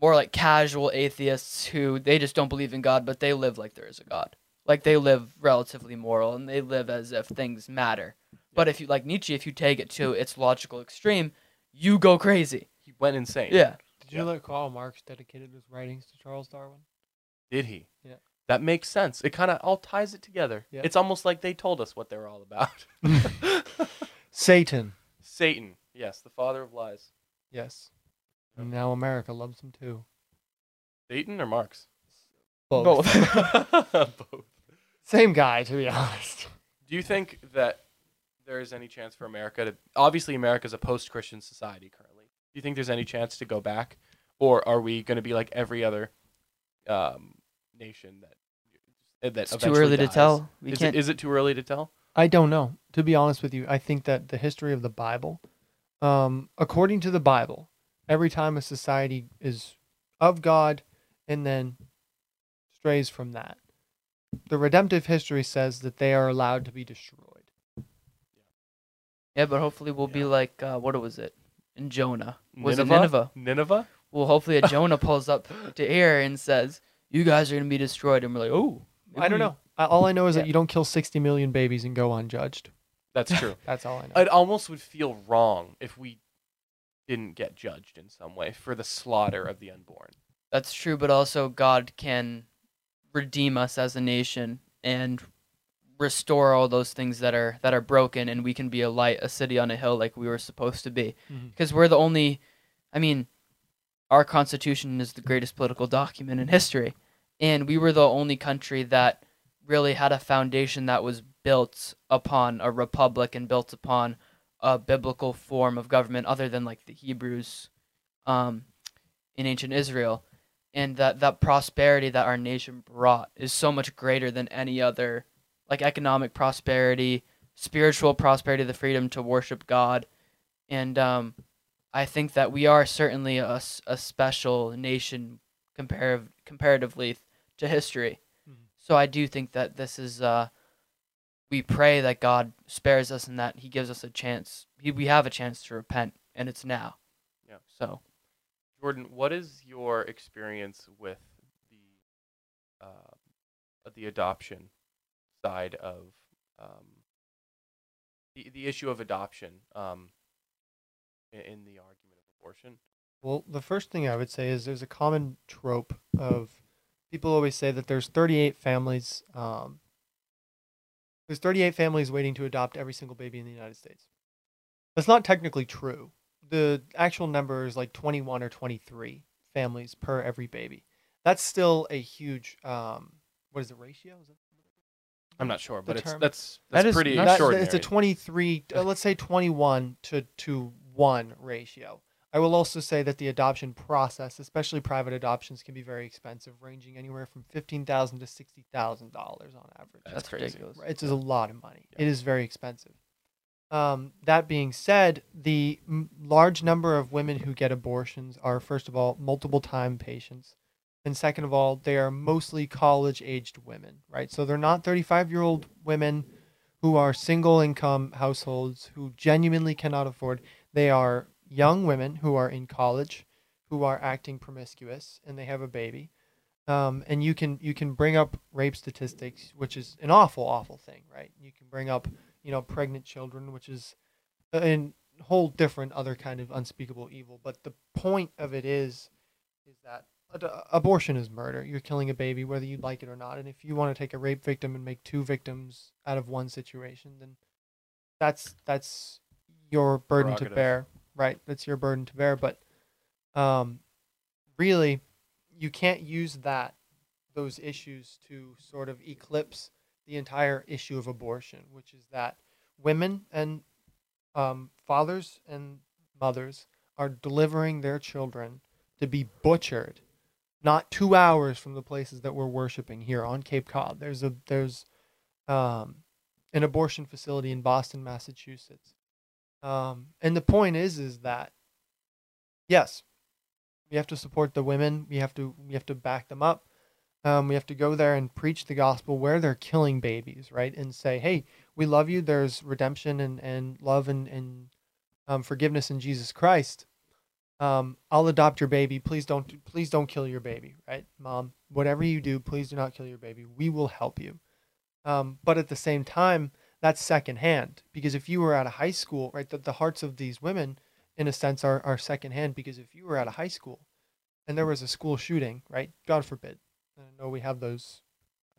more like casual atheists who they just don't believe in God, but they live like there is a God. Like they live relatively moral and they live as if things matter. But if you like Nietzsche, if you take it to its logical extreme, you go crazy. He went insane. Yeah. Did you know that Karl Marx dedicated his writings to Charles Darwin? Did he? Yeah. That makes sense. It kind of all ties it together. Yeah. It's almost like they told us what they were all about. *laughs* *laughs* Satan. Satan, yes, the father of lies. Yes. And now America loves him too. Satan or Marx? Both. Both. *laughs* Same guy, to be honest. Do you think that there is any chance for America to? Obviously, America is a post-Christian society currently. Do you think there's any chance to go back, or are we going to be like every other um, nation that that It's too eventually early to tell. We Is can't. it, is it too early to tell? I don't know. To be honest with you, I think that the history of the Bible, um, according to the Bible, every time a society is of God and then strays from that, the redemptive history says that they are allowed to be destroyed. Yeah, but hopefully we'll be like uh, what was it in Jonah? Was Nineveh? it Nineveh? Nineveh? Well, hopefully a *laughs* Jonah pulls up to here and says, "You guys are gonna be destroyed," and we're like, "Oh." I don't know. I, all I know is Yeah. that you don't kill 60 million babies and go unjudged. That's true. *laughs* That's all I know. it almost would feel wrong if we didn't get judged in some way for the slaughter of the unborn. That's true, but also God can redeem us as a nation and restore all those things that are that are broken, and we can be a light, a city on a hill, like we were supposed to be. Because we're the only. I mean, our Constitution is the greatest political document in history, and we were the only country that really had a foundation that was built upon a republic and built upon a biblical form of government, other than like the Hebrews, um, in ancient Israel and that that prosperity that our nation brought is so much greater than any other like economic prosperity spiritual prosperity the freedom to worship god. And um, i think that we are certainly a, a special nation comparative comparatively to history. Mhm. so i do think that this is uh, we pray that god spares us and that he gives us a chance. He, we have a chance to repent and it's now. Yeah. so. Jordan, what is your experience with the uh, the adoption side of um, the the issue of adoption um, in, the argument of abortion? Well, the first thing I would say is there's a common trope of people always say that there's 38 families. Um, there's 38 families waiting to adopt every single baby in the United States. That's not technically true. The actual number is like 21 or 23 families per every baby. That's still a huge. Um, what is the ratio? Is it? I'm not sure, but it's term. that's That that's is pretty not- That- extraordinary. It's a 23, uh, let's say 21 to, to 1 ratio. I will also say that the adoption process, especially private adoptions, can be very expensive, ranging anywhere from 15,000 to $60,000 on average. That's that's crazy. ridiculous It's a lot of money. Yeah. It is very expensive. Um, that being said, the m- large number of women who get abortions are, first of all, multiple time patients. And second of all, they are mostly college aged women, right? So they're not 35 year old women who are single income households who genuinely cannot afford. They are young women who are in college who are acting promiscuous and they have a baby. Um, and you can you can bring up rape statistics, which is an awful, awful thing, right? You can bring up you know pregnant children, which is a whole different other kind of unspeakable evil. But the point of it is is that abortion is murder. You're killing a baby, whether you like it or not. And if you want to take a rape victim and make two victims out of one situation, then that's that's your burden to bear, right? That's your burden to bear. But um, really you can't use that those issues to sort of eclipse the entire issue of abortion, which is that women and um, fathers and mothers are delivering their children to be butchered, not two hours from the places that we're worshiping here on Cape Cod. There's a there's um, an abortion facility in Boston, Massachusetts, um, and the point is is that yes, we have to support the women. We have to we have to back them up. Um, we have to go there and preach the gospel where they're killing babies, right? And say, hey, we love you. There's redemption and, and love and, and um, forgiveness in Jesus Christ. Um, I'll adopt your baby. Please don't please don't kill your baby, right, mom? Whatever you do, please do not kill your baby. We will help you. Um, but at the same time, that's secondhand because if you were at a high school, right, the, the hearts of these women, in a sense, are are secondhand because if you were at a high school and there was a school shooting, right, God forbid, I know we have those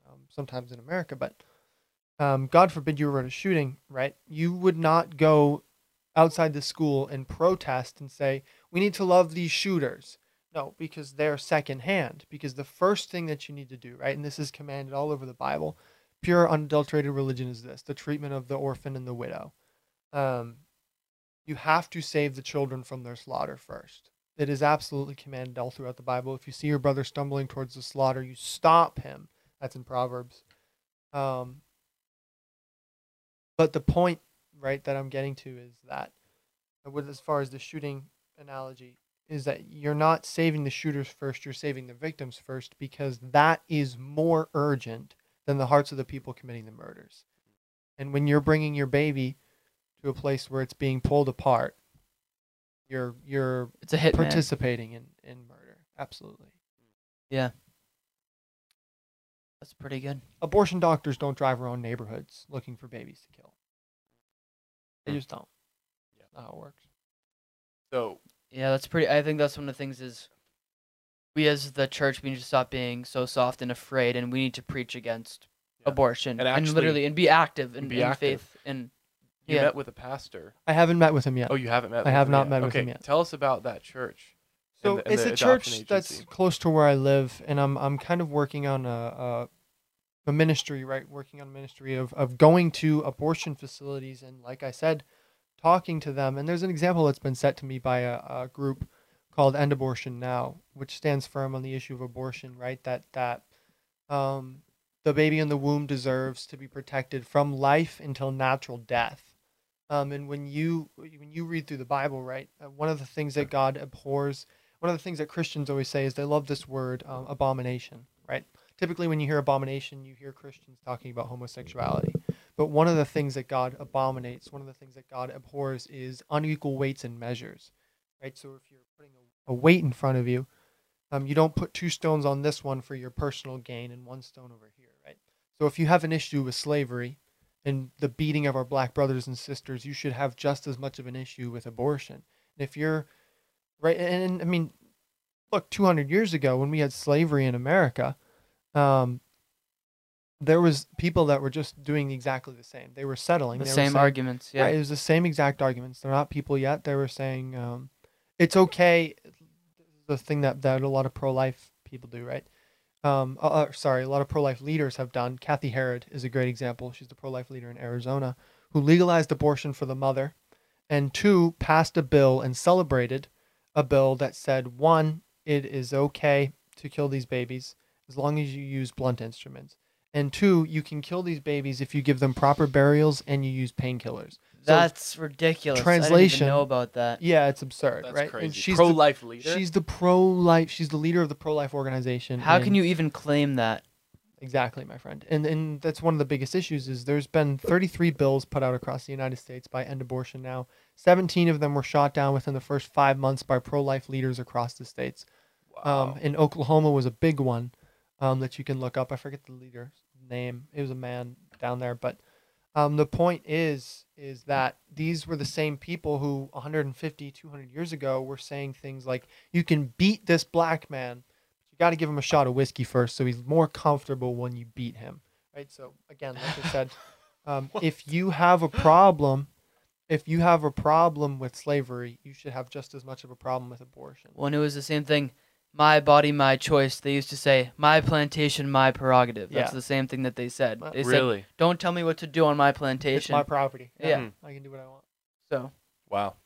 um, sometimes in America, but um, God forbid you were in a shooting, right? You would not go outside the school and protest and say, we need to love these shooters. No, because they're secondhand. Because the first thing that you need to do, right, and this is commanded all over the Bible, pure, unadulterated religion is this the treatment of the orphan and the widow. Um, you have to save the children from their slaughter first. It is absolutely commanded all throughout the Bible. If you see your brother stumbling towards the slaughter, you stop him. That's in Proverbs. Um, but the point, right, that I'm getting to is that, uh, with as far as the shooting analogy, is that you're not saving the shooters first, you're saving the victims first because that is more urgent than the hearts of the people committing the murders. And when you're bringing your baby to a place where it's being pulled apart, you're you're It's a hit man. participating in in murder. Absolutely. Yeah. That's pretty good. Abortion doctors don't drive around neighborhoods looking for babies to kill. They just don't. Yeah. That's not how it works. So Yeah, that's pretty. I think that's one of the things is we as the church we need to stop being so soft and afraid, and we need to preach against Yeah. abortion And and, literally and be active and be in active. faith and you Yeah. met with a pastor. I haven't met with him yet. Oh, you haven't met. I with have him not yet. met with him yet. Tell us about that church. So the- it's a adoption church that's close to where I live, and I'm I'm kind of working on a a, a ministry, right? Working on a ministry of of going to abortion facilities and, like I said, talking to them. And there's an example that's been set to me by a, a group called End Abortion Now, which stands firm on the issue of abortion, right? That that um, the baby in the womb deserves to be protected from life until natural death. Um, and when you when you read through the Bible, right, uh, one of the things that God abhors, one of the things that Christians always say is they love this word um, abomination, right? Typically, when you hear abomination, you hear Christians talking about homosexuality. But one of the things that God abominates, one of the things that God abhors, is unequal weights and measures, right? So if you're putting a, a weight in front of you, um, you don't put two stones on this one for your personal gain and one stone over here, right? So if you have an issue with slavery and the beating of our black brothers and sisters, you should have just as much of an issue with abortion. And if you're right, and, and I mean, look, 200 years ago when we had slavery in America, um, there was people that were just doing exactly the same. They were settling. the They same saying- arguments. Yeah. Right, it was the same exact arguments. They're not people yet. They were saying um, it's okay. The thing that, that a lot of pro life people do, right? Um, uh, uh, sorry, a lot of pro life leaders have done. Cathi Herrod is a great example. She's the pro life leader in Arizona who legalized abortion for the mother, and two, passed a bill and celebrated a bill that said one, it is okay to kill these babies as long as you use blunt instruments. And two, you can kill these babies if you give them proper burials and you use painkillers. So- That's ridiculous. I Translation- didn't even know about that. Yeah, it's absurd, That's right? crazy. And she's Pro the, life leader. she's the pro life. She's the leader of the pro life organization. How can you even claim that? Exactly, my friend. And and that's one of the biggest issues is there's been 33 bills put out across the United States by End Abortion Now. 17 of them were shot down within the first five months by pro-life leaders across the states. wow. Um, in Oklahoma was a big one um, that you can look up. I forget the leader's name. It was a man down there, but um, the point is is that these were the same people who 150, 200 years ago were saying things like, "You can beat this black man, but you got to give him a shot of whiskey first, so he's more comfortable when you beat him." Right. So again, like I said, *laughs* um, if you have a problem. If you have a problem with slavery, you should have just as much of a problem with abortion. Well, and it was the same thing. My body, my choice. They used to say, my plantation, my prerogative. That's Yeah. the same thing that they said. They said, really? don't tell me what to do on my It's plantation. my property. Yeah. I can do what I want. so, Wow.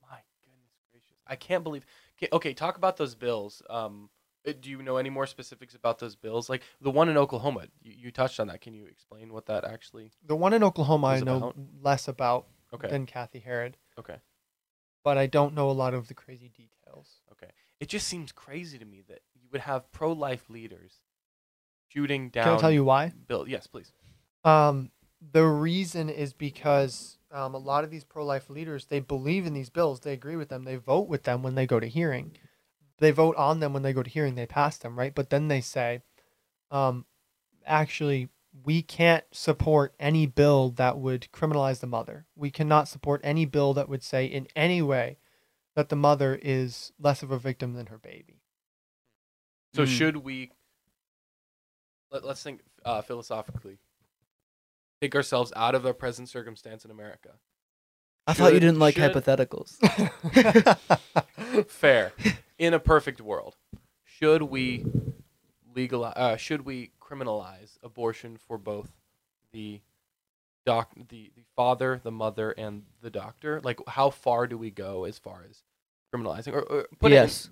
My goodness gracious. I can't believe. Okay, okay talk about those bills. Um, uh, do you know any more specifics about those bills? Like the one in Oklahoma, you, you touched on that. Can you explain what that actually? The one in Oklahoma I Was know about? less about Okay. than Cathi Herrod, Okay. but I don't know a lot of the crazy details. It just seems crazy to me that you would have pro-life leaders shooting down. Can I tell you why? Bill? Yes, please. Um, the reason is because um, a lot of these pro-life leaders they believe in these bills, they agree with them, they vote with them when they go to hearing, they vote on them when they go to hearing, they pass them, right? But then they say, um, actually, we can't support any bill that would criminalize the mother. We cannot support any bill that would say in any way that the mother is less of a victim than her baby. So Mm. should we? Let, let's think uh, philosophically. Take ourselves out of our present circumstance in America. I thought you didn't like should- hypotheticals. *laughs* Fair. In a perfect world, should we legalize? Uh, should we criminalize abortion for both the doc, the the father, the mother, and the doctor? Like, how far do we go as far as criminalizing? Or, or put in- yes.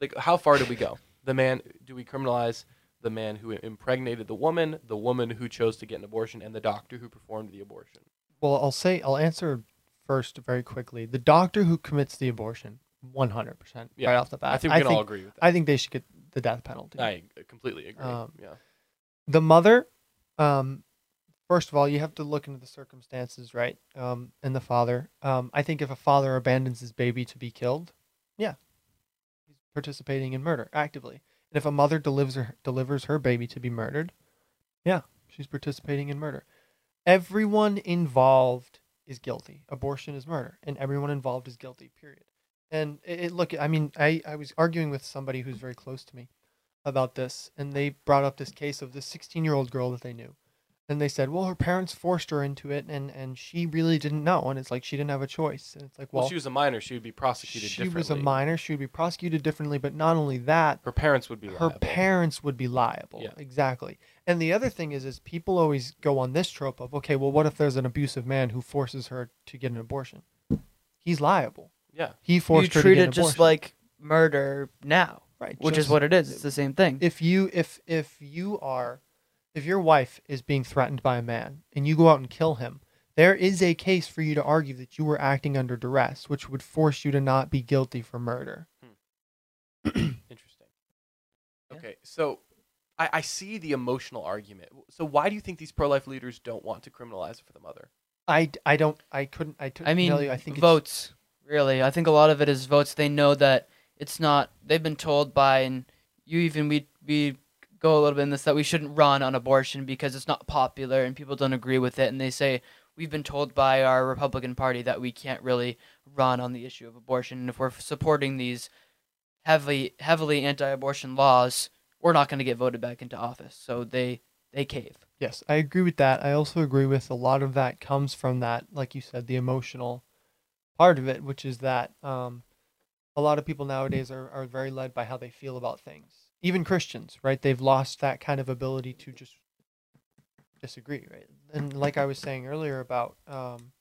like, how far do we go? The man? Do we criminalize the man who impregnated the woman, the woman who chose to get an abortion, and the doctor who performed the abortion? Well, I'll say I'll answer first very quickly. The doctor who commits the abortion, one hundred percent, Yeah, right off the bat. I think we can all agree with that. I think they should get the death penalty. I completely agree. Um, yeah. the mother, um, first of all, you have to look into the circumstances, right? Um, and the father. Um, I think if a father abandons his baby to be killed, yeah, he's participating in murder actively. And if a mother delivers her, delivers her baby to be murdered, yeah, she's participating in murder. Everyone involved is guilty. Abortion is murder, and everyone involved is guilty. Period. And it, it look, I mean, I, I was arguing with somebody who's very close to me about this, and they brought up this case of this 16 year old girl that they knew. And they said, well, her parents forced her into it, and, and she really didn't know. And it's like she didn't have a choice. And it's like, Well, well, she was a minor. She would be prosecuted she differently. was a minor. She would be prosecuted differently. But not only that, Her parents would be liable. her liable. parents would be liable. Yeah. Exactly. And the other thing is, is people always go on this trope of, okay, well, what if there's an abusive man who forces her to get an abortion? He's liable. Yeah. He You forced her to treat get it an just like murder now, right, which is what it is. It's the same thing. if you if if you are if your wife is being threatened by a man and you go out and kill him there is a case for you to argue that you were acting under duress which would force you to not be guilty for murder hmm. *clears throat* Interesting. Yeah. Okay, so I, I see the emotional argument. So why do you think these pro-life leaders don't want to criminalize it for the mother? i i don't i couldn't i I mean, tell you i think it's- votes. Really, I think a lot of it is votes. They know that it's not. They've been told by, and you even we we go a little bit in this that we shouldn't run on abortion because it's not popular and people don't agree with it. And they say we've been told by our Republican Party that we can't really run on the issue of abortion. And if we're supporting these heavily heavily anti-abortion laws, we're not going to get voted back into office. So they they cave. yes i agree with that i also agree with a lot of that comes from that like you said the emotional part of it which is that um a lot of people nowadays are, are very led by how they feel about things even christians right they've lost that kind of ability to just disagree right and like i was saying earlier about um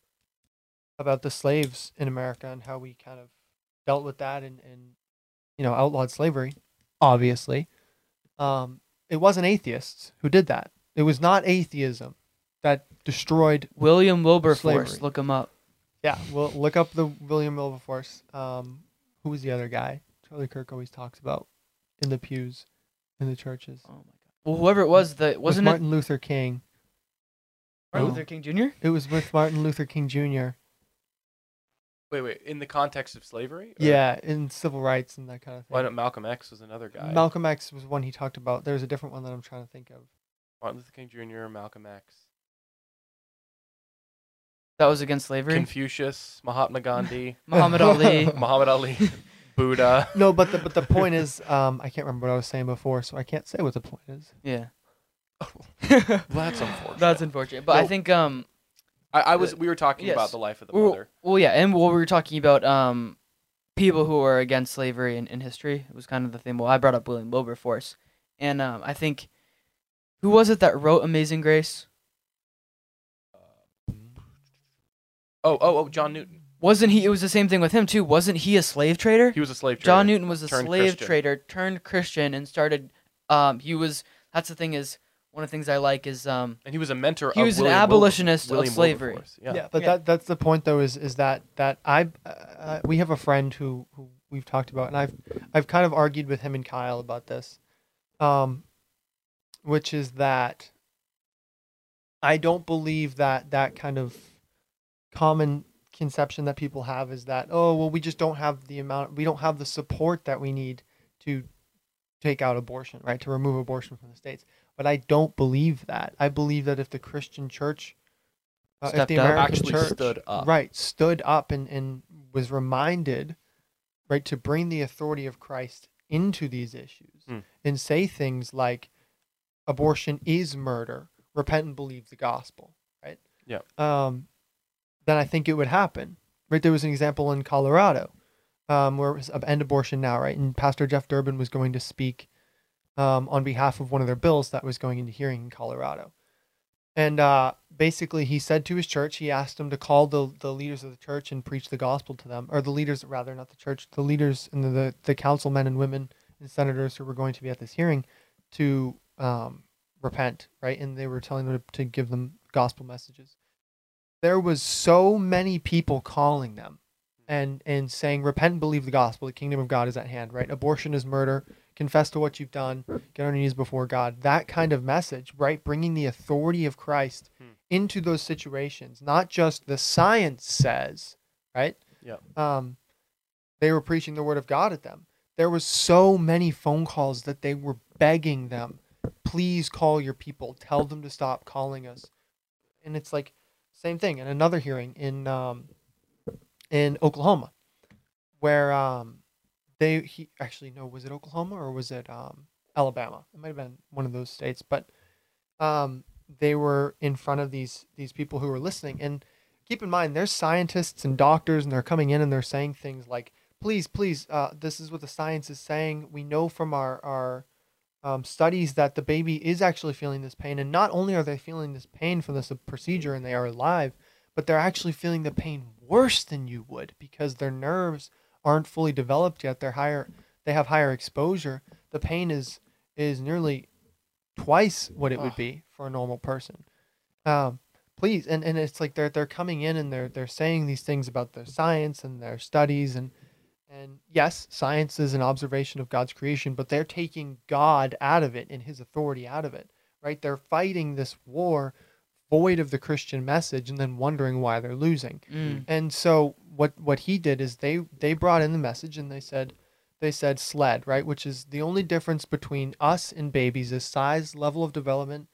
about the slaves in america and how we kind of dealt with that and and you know outlawed slavery obviously um it wasn't atheists who did that it was not atheism that destroyed William Wilberforce, Slavery. look him up. yeah, well, look up the William Wilberforce. Um, who was the other guy? Charlie Kirk always talks about in the pews, in the churches. Oh my god. Well, whoever it was, that wasn't it Martin Luther King. Martin Oh. Luther King Jr. It was with Martin Luther King Jr. Wait, wait. In the context of slavery? Or Yeah, in civil rights and that kind of thing. Why not Malcolm X was another guy? Malcolm X was one he talked about. There's a different one that I'm trying to think of. Martin Luther King Jr., Malcolm X, That was against slavery. Confucius, Mahatma Gandhi, *laughs* Muhammad Ali. *laughs* Muhammad Ali, *laughs* Buddha. No, but the but the point is, um, I can't remember what I was saying before, so I can't say what the point is. Yeah. *laughs* Well, that's unfortunate. That's unfortunate. But I think um I, I was. We were talking Yes. about the life of the well, mother. well yeah, and what we were talking about um people who were against slavery in, in history. It was kind of the thing. Well, I brought up William Wilberforce, and um, I think who was it that wrote Amazing Grace? Oh, oh, oh, John Newton. Wasn't he? It was the same thing with him too. Wasn't he a slave trader? He was a slave trader. John Newton was a turned slave Christian. trader turned Christian and started. Um, he was. That's the thing is one of the things I like is um and he was a mentor. he of was an William Wilber- abolitionist William of slavery. Yeah, Yeah. but Yeah. that that's the point though is is that that I uh, we have a friend who who we've talked about and I've I've kind of argued with him and Kyle about this, um, which is that I don't believe that that kind of common conception that people have is that oh well we just don't have the amount we don't have the support that we need to take out abortion right to remove abortion from the states but I don't believe that I believe that if the Christian church uh, if the up. American Actually church stood up. right stood up and, and was reminded right to bring the authority of Christ into these issues Hmm. and say things like abortion is murder repent and believe the gospel right Yeah. um then I think it would happen right there was an example in Colorado um where it was end abortion now right and Pastor Jeff Durbin was going to speak um, on behalf of one of their bills that was going into hearing in Colorado. And uh, basically, he said to his church, he asked them to call the, the leaders of the church and preach the gospel to them, or the leaders, rather, not the church, the leaders and the, the, the councilmen and women and senators who were going to be at this hearing to um, repent, right? And they were telling them to, to give them gospel messages. There was so many people calling them and and saying, repent and believe the gospel. The kingdom of God is at hand, right? Abortion is murder confess to what you've done, get on your knees before God. That kind of message, right? Bringing the authority of Christ Hmm. into those situations, not just the science says, right? Yeah. Um, they were preaching the word of God at them. There was so many phone calls that they were begging them, please call your people, tell them to stop calling us. And it's like same thing in another hearing in um, in Oklahoma, where um, they he actually no was it Oklahoma or was it um Alabama? It might have been one of those states, but um they were in front of these these people who were listening and keep in mind there's scientists and doctors and they're coming in and they're saying things like please please uh, this is what the science is saying we know from our our um, studies that the baby is actually feeling this pain and not only are they feeling this pain from this procedure and they are alive but they're actually feeling the pain worse than you would because their nerves aren't fully developed yet. They're higher. They have higher exposure. The pain is is nearly twice what it would be for a normal person. Um, please, and, and it's like they're they're coming in and they're they're saying these things about their science and their studies and and yes, science is an observation of God's creation, but they're taking God out of it and His authority out of it. Right? They're fighting this war void of the Christian message and then wondering why they're losing. Mm. And so what what he did is they they brought in the message and they said they said sled, right, which is the only difference between us and babies is size, level of development,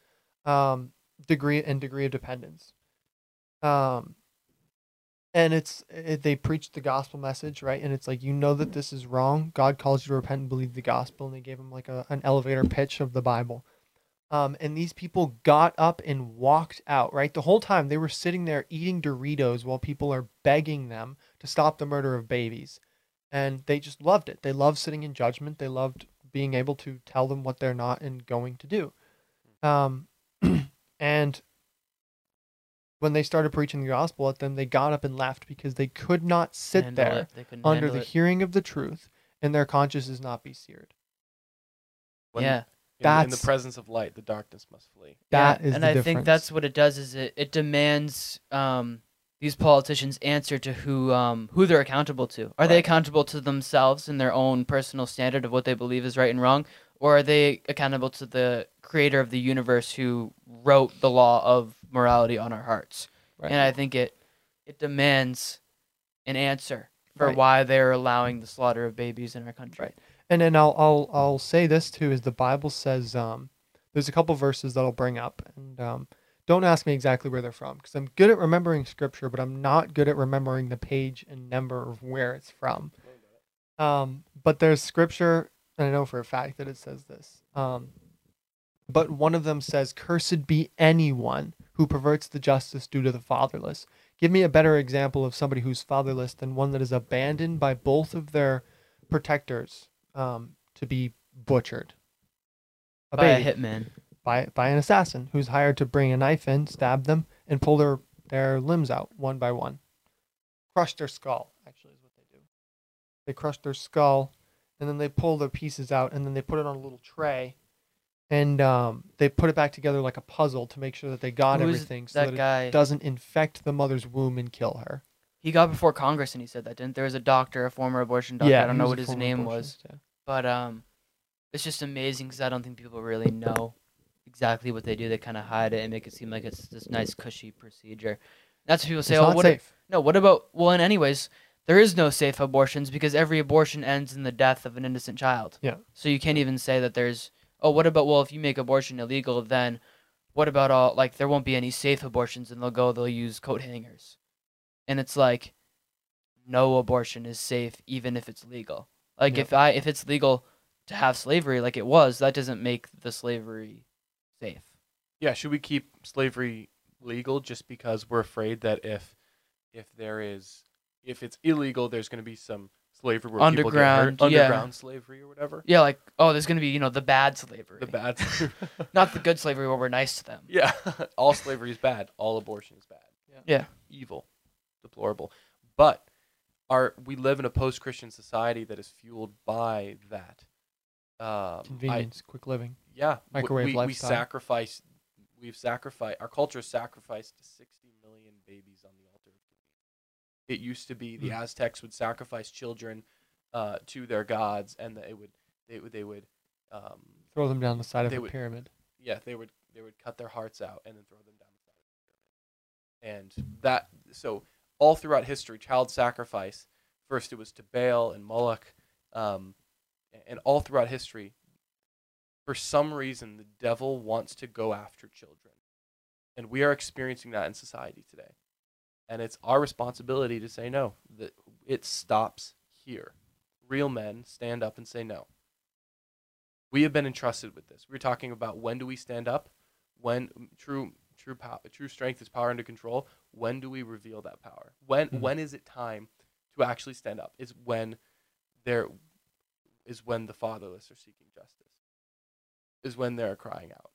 um, degree and degree of dependence. Um and it's it, they preached the gospel message, right? And it's like you know that this is wrong. God calls you to repent and believe the gospel, and they gave him like a, an elevator pitch of the Bible. Um, and these people got up and walked out, right? The whole time they were sitting there eating Doritos while people are begging them to stop the murder of babies. And they just loved it. They loved sitting in judgment. They loved being able to tell them what they're not and going to do. Um, *clears throat* and when they started preaching the gospel at them, they got up and left because they could not sit Handle there it. They couldn't under the it. hearing of the truth and their consciences not be seared. When- yeah. In, the- in the presence of light, the darkness must flee. That yeah. is and the I difference. think that's what it does is it, it demands um these politicians answer to who um who they're accountable to. Are they accountable to themselves and their own personal standard of what they believe is right and wrong, or are they accountable to the creator of the universe who wrote the law of morality on our hearts? Right. And I think it it demands an answer for Right. why they're allowing the slaughter of babies in our country. Right. And then I'll I'll I'll say this too is the Bible says um there's a couple verses that I'll bring up and um don't ask me exactly where they're from because I'm good at remembering scripture but I'm not good at remembering the page and number of where it's from. Um but there's scripture and I know for a fact that it says this. Um but one of them says cursed be anyone who perverts the justice due to the fatherless. Give me a better example of somebody who's fatherless than one that is abandoned by both of their protectors um, to be butchered. A By a hitman. by by an assassin who's hired to bring a knife in, stab them, and pull their their limbs out one by one. Crush their skull. Actually, is what they do. They crush their skull, and then they pull the pieces out, and then they put it on a little tray, and um, they put it back together like a puzzle to make sure that they got Who is everything, so that that guy? it doesn't infect the mother's womb and kill her. He got before Congress and he said that, didn't there? was a doctor, a former abortion doctor. Yeah, I don't know what his name was. yeah. But um, it's just amazing because I don't think people really know exactly what they do. They kind of hide it and make it seem like it's this nice, cushy procedure. That's what people say. It's oh, not what? safe. No, what about? Well, and anyways, there is no safe abortions because every abortion ends in the death of an innocent child. Yeah. So you can't even say that there's. Oh, what about? Well, if you make abortion illegal, then what about all? Like, there won't be any safe abortions, and they'll go. They'll use coat hangers, and it's like, no abortion is safe, even if it's legal. Like, Yeah. if I if it's legal to have slavery, like it was, that doesn't make the slavery safe. Yeah, should we keep slavery legal just because we're afraid that if if there is if it's illegal, there's going to be some slavery where people get Underground, yeah. underground slavery or whatever. Yeah, like oh, there's gonna be you know the bad slavery, The bad, *laughs* not the good slavery where we're nice to them. *laughs* yeah, all slavery is bad. All abortion is bad. Yeah. evil, deplorable. But our we live in a post-Christian society that is fueled by that. Um, I, Convenience, quick living. yeah, Microwave we, we sacrifice. We've sacrificed. Our culture has sacrificed 60 million babies on the altar of convenience. It used to be the Hmm. Aztecs would sacrifice children uh, to their gods, and they would they would they would um, Throw them down the side of the would- pyramid. yeah they would they would cut their hearts out and then throw them down the side of the pyramid. And that so all throughout history, child sacrifice. First, it was to Baal and Moloch, um, and all throughout history, for some reason, the devil wants to go after children, and we are experiencing that in society today. And it's our responsibility to say no. That it stops here. Real men stand up and say no. We have been entrusted with this. We're talking about when do we stand up? When true true power, true strength is power under control. When do we reveal that power? When Mhm. when is it time to actually stand up? Is when there is when the fatherless are seeking justice. Is when they're crying out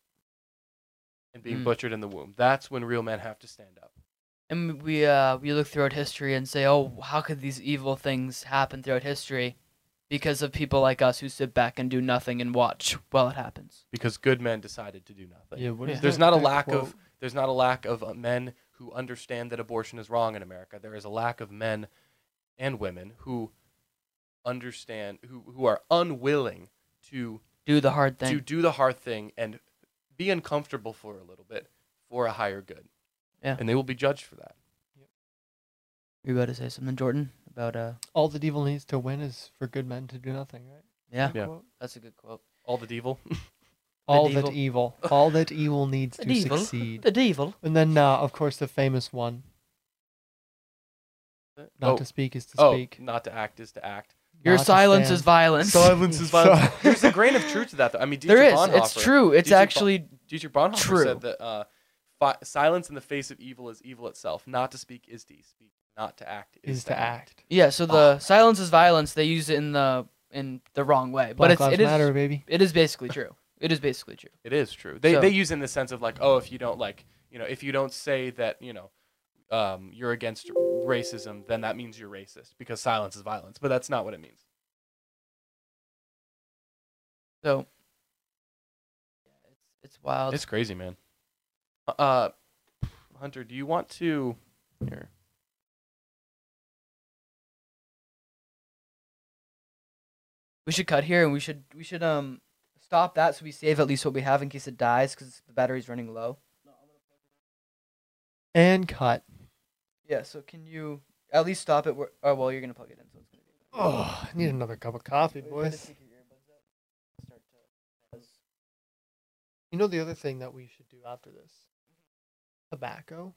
and being Mm. butchered in the womb. That's when real men have to stand up. And we uh we look throughout history and say, oh, how could these evil things happen throughout history? Because of people like us who sit back and do nothing and watch while it happens. because good men decided to do nothing. Yeah, what Yeah. There's not a lack quote? of there's not a lack of uh, men who understand that abortion is wrong in America. There is a lack of men and women who understand who who are unwilling to Do the hard thing. to do the hard thing and be uncomfortable for a little bit for a higher good. Yeah. And they will be judged for that. Yep. You about to say something, Jordan? About uh all that evil needs to win is for good men to do nothing, right? yeah, Yeah. Quote. that's a good quote. All the devil. *laughs* All devil. that evil, all that evil needs The to devil. succeed. The devil. And then, uh, of course, the famous one: not oh, to speak is to oh, speak. not to act is to act. Your Not silence is violence. Silence is *laughs* violence. There's a grain of truth to that, though. I mean, Dietrich there is. Bonhoeffer, It's true. It's Dietrich Bon- actually Dietrich Bonhoeffer True. said that uh, fi- silence in the face of evil is evil itself. Not to speak is to speak. Not to act is, is to act. yeah. So the silence is violence. They use it in the in the wrong way, but it's Lives it is Matter, baby. it is basically true. It is basically true. It is true. They So- they use it in the sense of like, oh, if you don't like, you know, if you don't say that, you know, um, you're against racism, then that means you're racist because silence is violence. But that's not what it means. So yeah, it's it's wild. It's crazy, man. Uh, Hunter, do you want to here? we should cut here and we should we should um stop that so we save at least what we have in case it dies because the battery's running low. And cut. Yeah. So can you at least stop it? Where, oh well, you're gonna plug it in, so it's gonna be. Oh, I need another cup of coffee, Go ahead and boys. take your earbuds out. Start to- You know the other thing that we should do after this? Tobacco.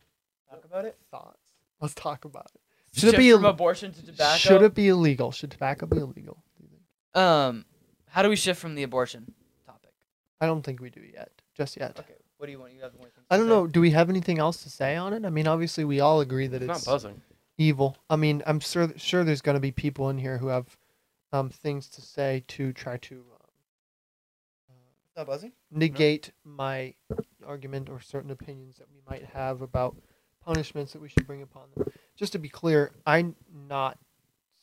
Talk about it. Thoughts. Let's talk about it. Should Shift it be from Ill- abortion to tobacco? Should it be illegal? Should tobacco be illegal? do you think? Um, how do we shift from the abortion topic? I don't think we do yet. Just yet. Okay. What do you want? You have more things. I don't say? know. Do we have anything else to say on it? I mean, obviously, we all agree that It's it's, not buzzing. evil. I mean, I'm sure sure there's going to be people in here who have um, things to say to try to um, Not buzzing. negate my argument or certain opinions that we might have about punishments that we should bring upon them. Just to be clear, I'm not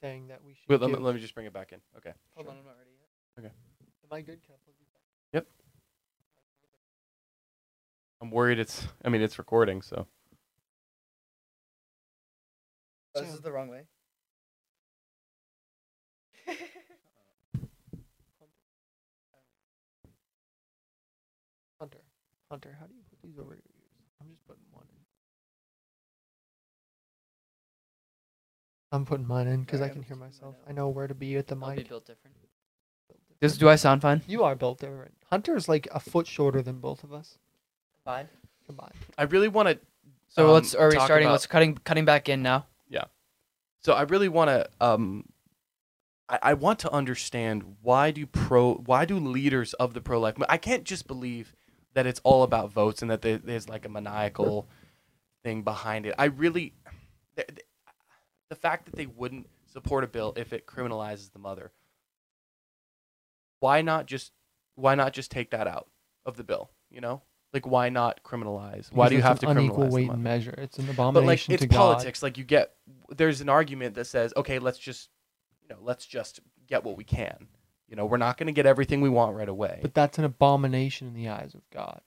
saying that we should. Wait, let, me, let me just bring it back in. Okay. Hold on, I'm not ready yet. Okay. Am I good? Can I plug these back? I'm worried it's. I mean, it's recording, so. Oh, this is the wrong way. Hunter, Hunter, how do you put these over your ears? I'm just putting one in. I'm putting mine in because I can hear myself. I know where to be at the I'll be mic. built different. Does, do I sound fine? You are built different. Hunter's like a foot shorter than both of us Fine. combined. I really want to. So um, let's. Are we talk starting? about- Let's cutting cutting back in now. Yeah. So I really want to. Um, I, I want to understand why do pro why do leaders of the pro life? I can't just believe that it's all about votes and that there, there's like a maniacal thing behind it. I really, the, the- fact that they wouldn't support a bill if it criminalizes the mother. Why not just why not just take that out of the bill? You know, like why not criminalize? Why Because do you have to an criminalize unequal weight and measure? It's an abomination. but like it's to God. politics like you get there's an argument that says okay let's just you know let's just get what we can you know we're not going to get everything we want right away But that's an abomination in the eyes of God.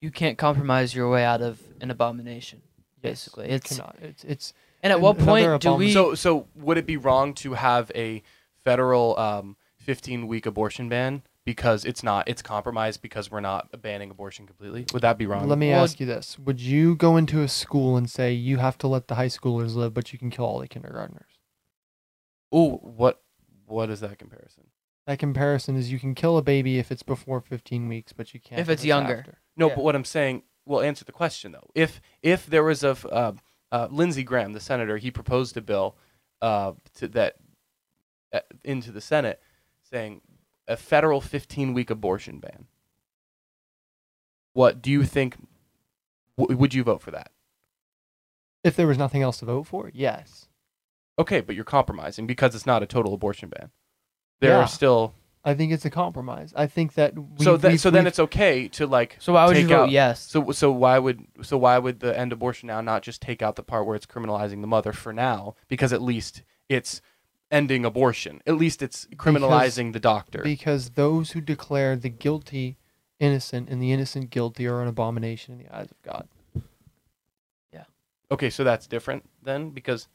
You can't compromise your way out of an abomination. Yes, Basically, you it's cannot. It's it's and at an- what another point do we? so so would it be wrong to have a federal um, 15 week abortion ban because it's not it's compromised because we're not banning abortion completely would that be wrong Let me Well, ask you this: Would you go into a school and say you have to let the high schoolers live, but you can kill all the kindergartners? oh what what is that comparison That comparison is you can kill a baby if it's before 15 weeks, but you can't If it's younger. after. No, Yeah. but what I'm saying, will answer the question though. If if there was a uh, uh, Lindsey Graham, the senator, he proposed a bill uh, to that uh, into the Senate saying a federal 15 week abortion ban. What do you think? W- would you vote for that? If there was nothing else to vote for, yes. Okay, but you're compromising because it's not a total abortion ban. There Yeah. are still I think it's a compromise. I think that we, so then we've- so then we've- it's okay to like so why would you vote out- yes? So so why would so why would the end abortion now not just take out the part where it's criminalizing the mother for now because at least it's ending abortion. At least it's criminalizing the doctor. because those who declare the guilty innocent and the innocent guilty are an abomination in the eyes of God. Yeah. Okay, so that's different then because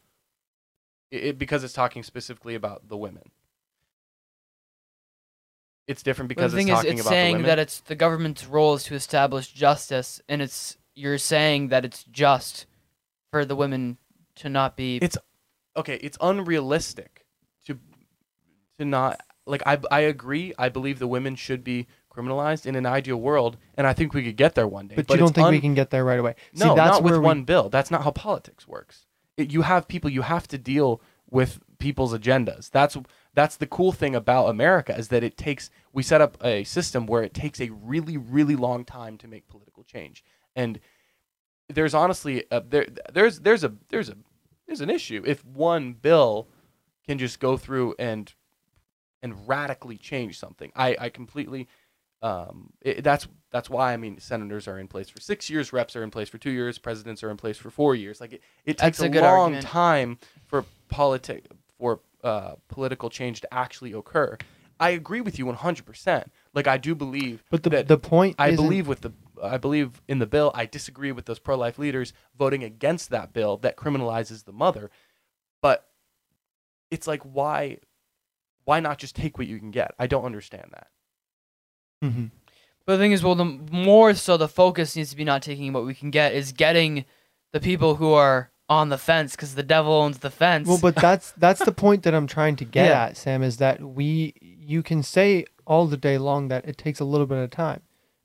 it- because it's talking specifically about the women. It's different But because the thing it's is, it's about the saying women. that it's the government's role is to establish justice, and it's you're saying that it's just for the women to not be. It's- okay, it's unrealistic to to not like I I agree. I believe the women should be criminalized in an ideal world, and I think we could get there one day. But, you don't think we can get there right away. See, No, that's not with where we- one bill. That's not how politics works. It, you have people. You have to deal with people's agendas. That's that's the cool thing about America is that it takes. We set up a system where it takes a really really long time to make political change, and there's honestly a, there there's there's a there's a there's an issue if one bill can just go through and and radically change something. I I completely um it, that's that's why I mean senators are in place for six years, reps are in place for two years, presidents are in place for four years. Like it, it takes That's a long argument. time for politic for uh, political change to actually occur. I agree with you 100%. Like I do believe But the that the point I isn't- believe with the I believe in the bill. I disagree with those pro-life leaders voting against that bill that criminalizes the mother. But it's like why why not just take what you can get? I don't understand that. Mhm. But the thing is, well, the more so the focus needs to be not taking what we can get, is getting the people who are on the fence, because the devil owns the fence. Well, but that's *laughs* that's the point that I'm trying to get Yeah. at, Sam, is that we you can say all the day long that it takes a little bit of time.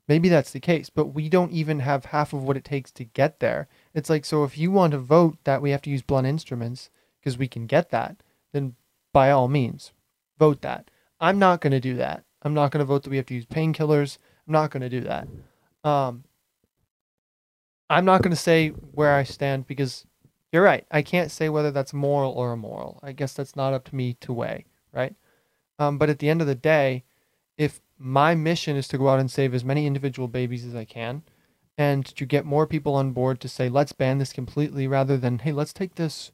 Maybe that's the case, but we don't even have half of what it takes to get there. It's like so if you want to vote that we have to use blunt instruments because we can get that, then by all means, vote that. I'm not going to do that. I'm not going to vote that we have to use painkillers. I'm not going to do that. Um, I'm not going to say where I stand because you're right. I can't say whether that's moral or immoral. I guess that's not up to me to weigh, right? Um, but at the end of the day, if my mission is to go out and save as many individual babies as I can, and to get more people on board to say let's ban this completely rather than hey let's take this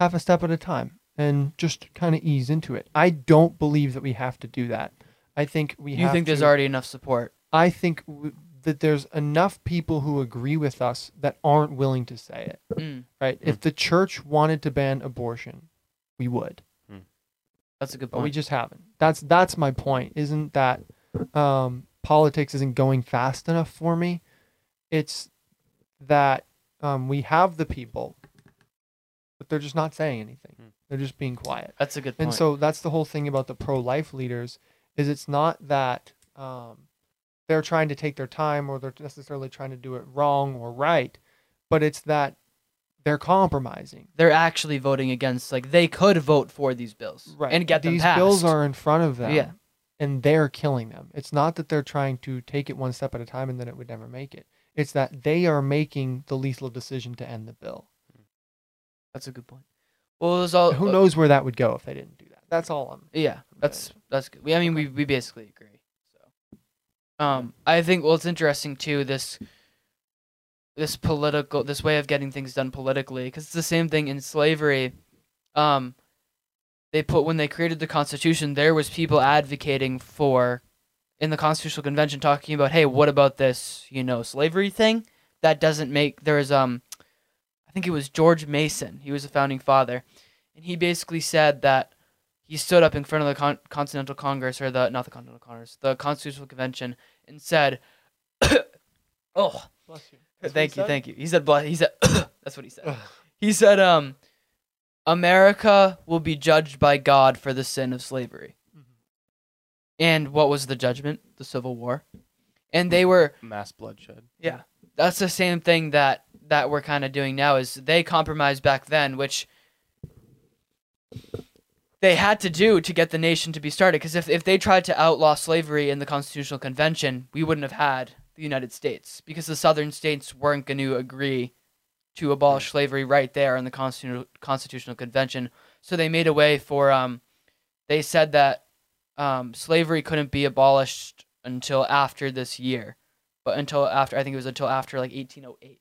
half a step at a time and just kind of ease into it. I don't believe that we have to do that. I think we You think there's already enough support? I think w- that there's enough people who agree with us that aren't willing to say it, Mm, right? If the church wanted to ban abortion, we would, that's a good but we just haven't. That's that's my point. Isn't that um, politics isn't going fast enough for me? It's that um, we have the people, but they're just not saying anything. Hmm. They're just being quiet. That's a good point. And so that's the whole thing about the pro-life leaders is it's not that um, they're trying to take their time or they're necessarily trying to do it wrong or right, but it's that they're compromising. they're actually voting against. Like they could vote for these bills right. and get them These passed. bills are in front of them. Yeah. And they're killing them. It's not that they're trying to take it one step at a time and then it would never make it. It's that they are making the lethal decision to end the bill. That's a good point. Well, it all. Who uh, knows where that would go if they didn't do that? That's all I'm. Yeah, that's that's good. We, I mean, we we basically agree. Um, I think well, it's interesting too. This this political this way of getting things done politically, because it's the same thing in slavery. Um, they put when they created the Constitution, there was people advocating for in the Constitutional Convention talking about, hey, what about this, you know, slavery thing? That doesn't make there is um, I think it was George Mason. He was a founding father, and he basically said that he stood up in front of the Con- Continental Congress or the not the Continental Congress, the Constitutional Convention, and said, *coughs* "Oh, Bless you. thank you, thank you." He said, "Blah." He said, *coughs* "That's what he said." He said, "Um, America will be judged by God for the sin of slavery." Mhm. And what was the judgment? The Civil War. And they were Mass bloodshed. yeah. That's the same thing that that we're kind of doing now is they compromised back then, which they had to do to get the nation to be started. Because if, if they tried to outlaw slavery in the Constitutional Convention, we wouldn't have had the United States because the southern states weren't going to agree to abolish slavery right there in the Constitu- Constitutional Convention. So they made a way for um, they said that um, slavery couldn't be abolished until after this year but until after I think it was until after like 1808.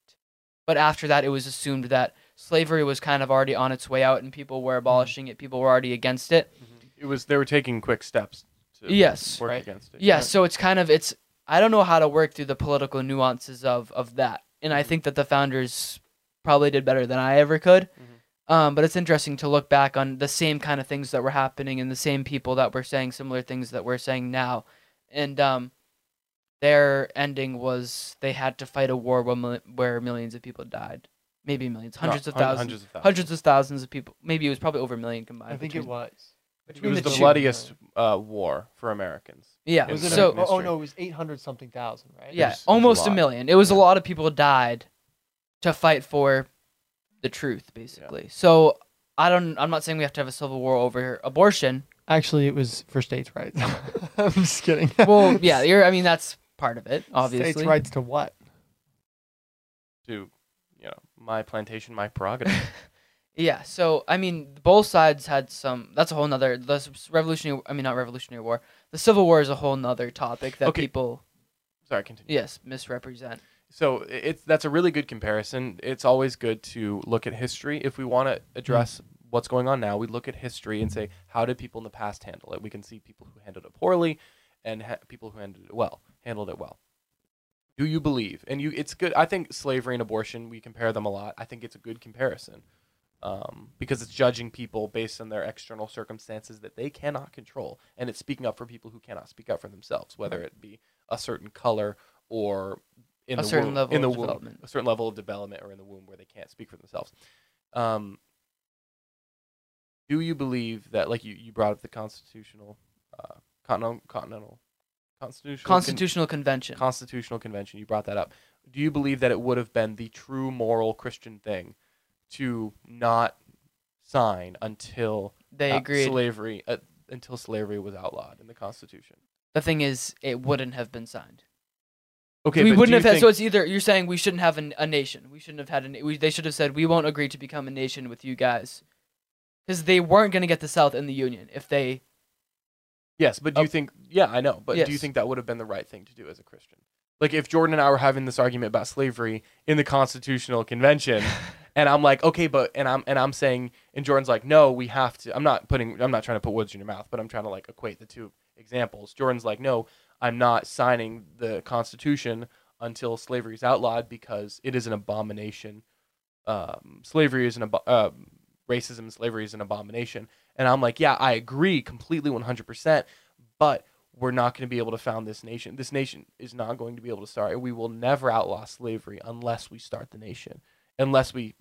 But after that, it was assumed that slavery was kind of already on its way out, and people were abolishing it. People were already against it. It was they were taking quick steps to Yes. work Right. against it. Yeah, so it's kind of it's I don't know how to work through the political nuances of of that, and I think that the founders probably did better than I ever could. Um, but it's interesting to look back on the same kind of things that were happening and the same people that were saying similar things that we're saying now, and um, their ending was they had to fight a war where, mil- where millions of people died, maybe millions, No, hundreds of thousands, Hundreds of thousands. hundreds of thousands of people. Maybe it was probably over a million combined. I think it between- was. It was the, two. bloodiest uh, war for Americans. Yeah. Was it so oh, oh no, it was 800 something thousand, right? yeah, was- it was a almost a million. It was a lot of people died to fight for the truth, basically. So I don't. I'm not saying we have to have a civil war over abortion. Actually, it was for states' rights. *laughs* *laughs* I'm just kidding. Well, yeah, *laughs* you're. I mean, that's part of it, obviously. States' rights to what? To you know, my plantation, my prerogative. *laughs* Yeah. So I mean, both sides had some. That's a whole nother. The revolutionary. I mean, not revolutionary war. The Civil War is a whole nother topic that Okay. people, Sorry, continue. yes, misrepresent. So it's that's a really good comparison. It's always good to look at history if we want to address mm. what's going on now. We look at history and say how did people in the past handle it. We can see people who handled it poorly, and ha- people who handled it well, handled it well. Do you believe? And you, it's good. I think slavery and abortion we compare them a lot. I think it's a good comparison um, because it's judging people based on their external circumstances that they cannot control, and it's speaking up for people who cannot speak up for themselves, whether it be a certain color or in A the certain womb, level in the of womb, development. a certain level of development, or in the womb where they can't speak for themselves. Um, do you believe that, like you, you brought up the constitutional, uh, continental, continental, constitutional, con- Convention. constitutional convention? You brought that up. Do you believe that it would have been the true moral Christian thing to not sign until they uh, agreed. slavery uh, until slavery was outlawed in the Constitution? the thing is, it wouldn't have been signed. Okay, we wouldn't have had. think- So it's either you're saying we shouldn't have an, a nation. We shouldn't have had an. We, they should have said we won't agree to become a nation with you guys, because they weren't going to get the South in the Union if they. Yes, but do you think? Yeah, I know. But do you think that would have been the right thing to do as a Christian? Like if Jordan and I were having this argument about slavery in the Constitutional Convention, *laughs* and I'm like, okay, but and I'm and I'm saying, and Jordan's like, no, we have to. I'm not putting. I'm not trying to put words in your mouth, but I'm trying to like equate the two examples. Jordan's like, no, I'm not signing the Constitution until slavery is outlawed because it is an abomination. Um, slavery is an abo- uh, racism slavery is an abomination. And I'm like, yeah, I agree completely 100%, but we're not going to be able to found this nation. This nation is not going to be able to start. We will never outlaw slavery unless we start the nation, unless we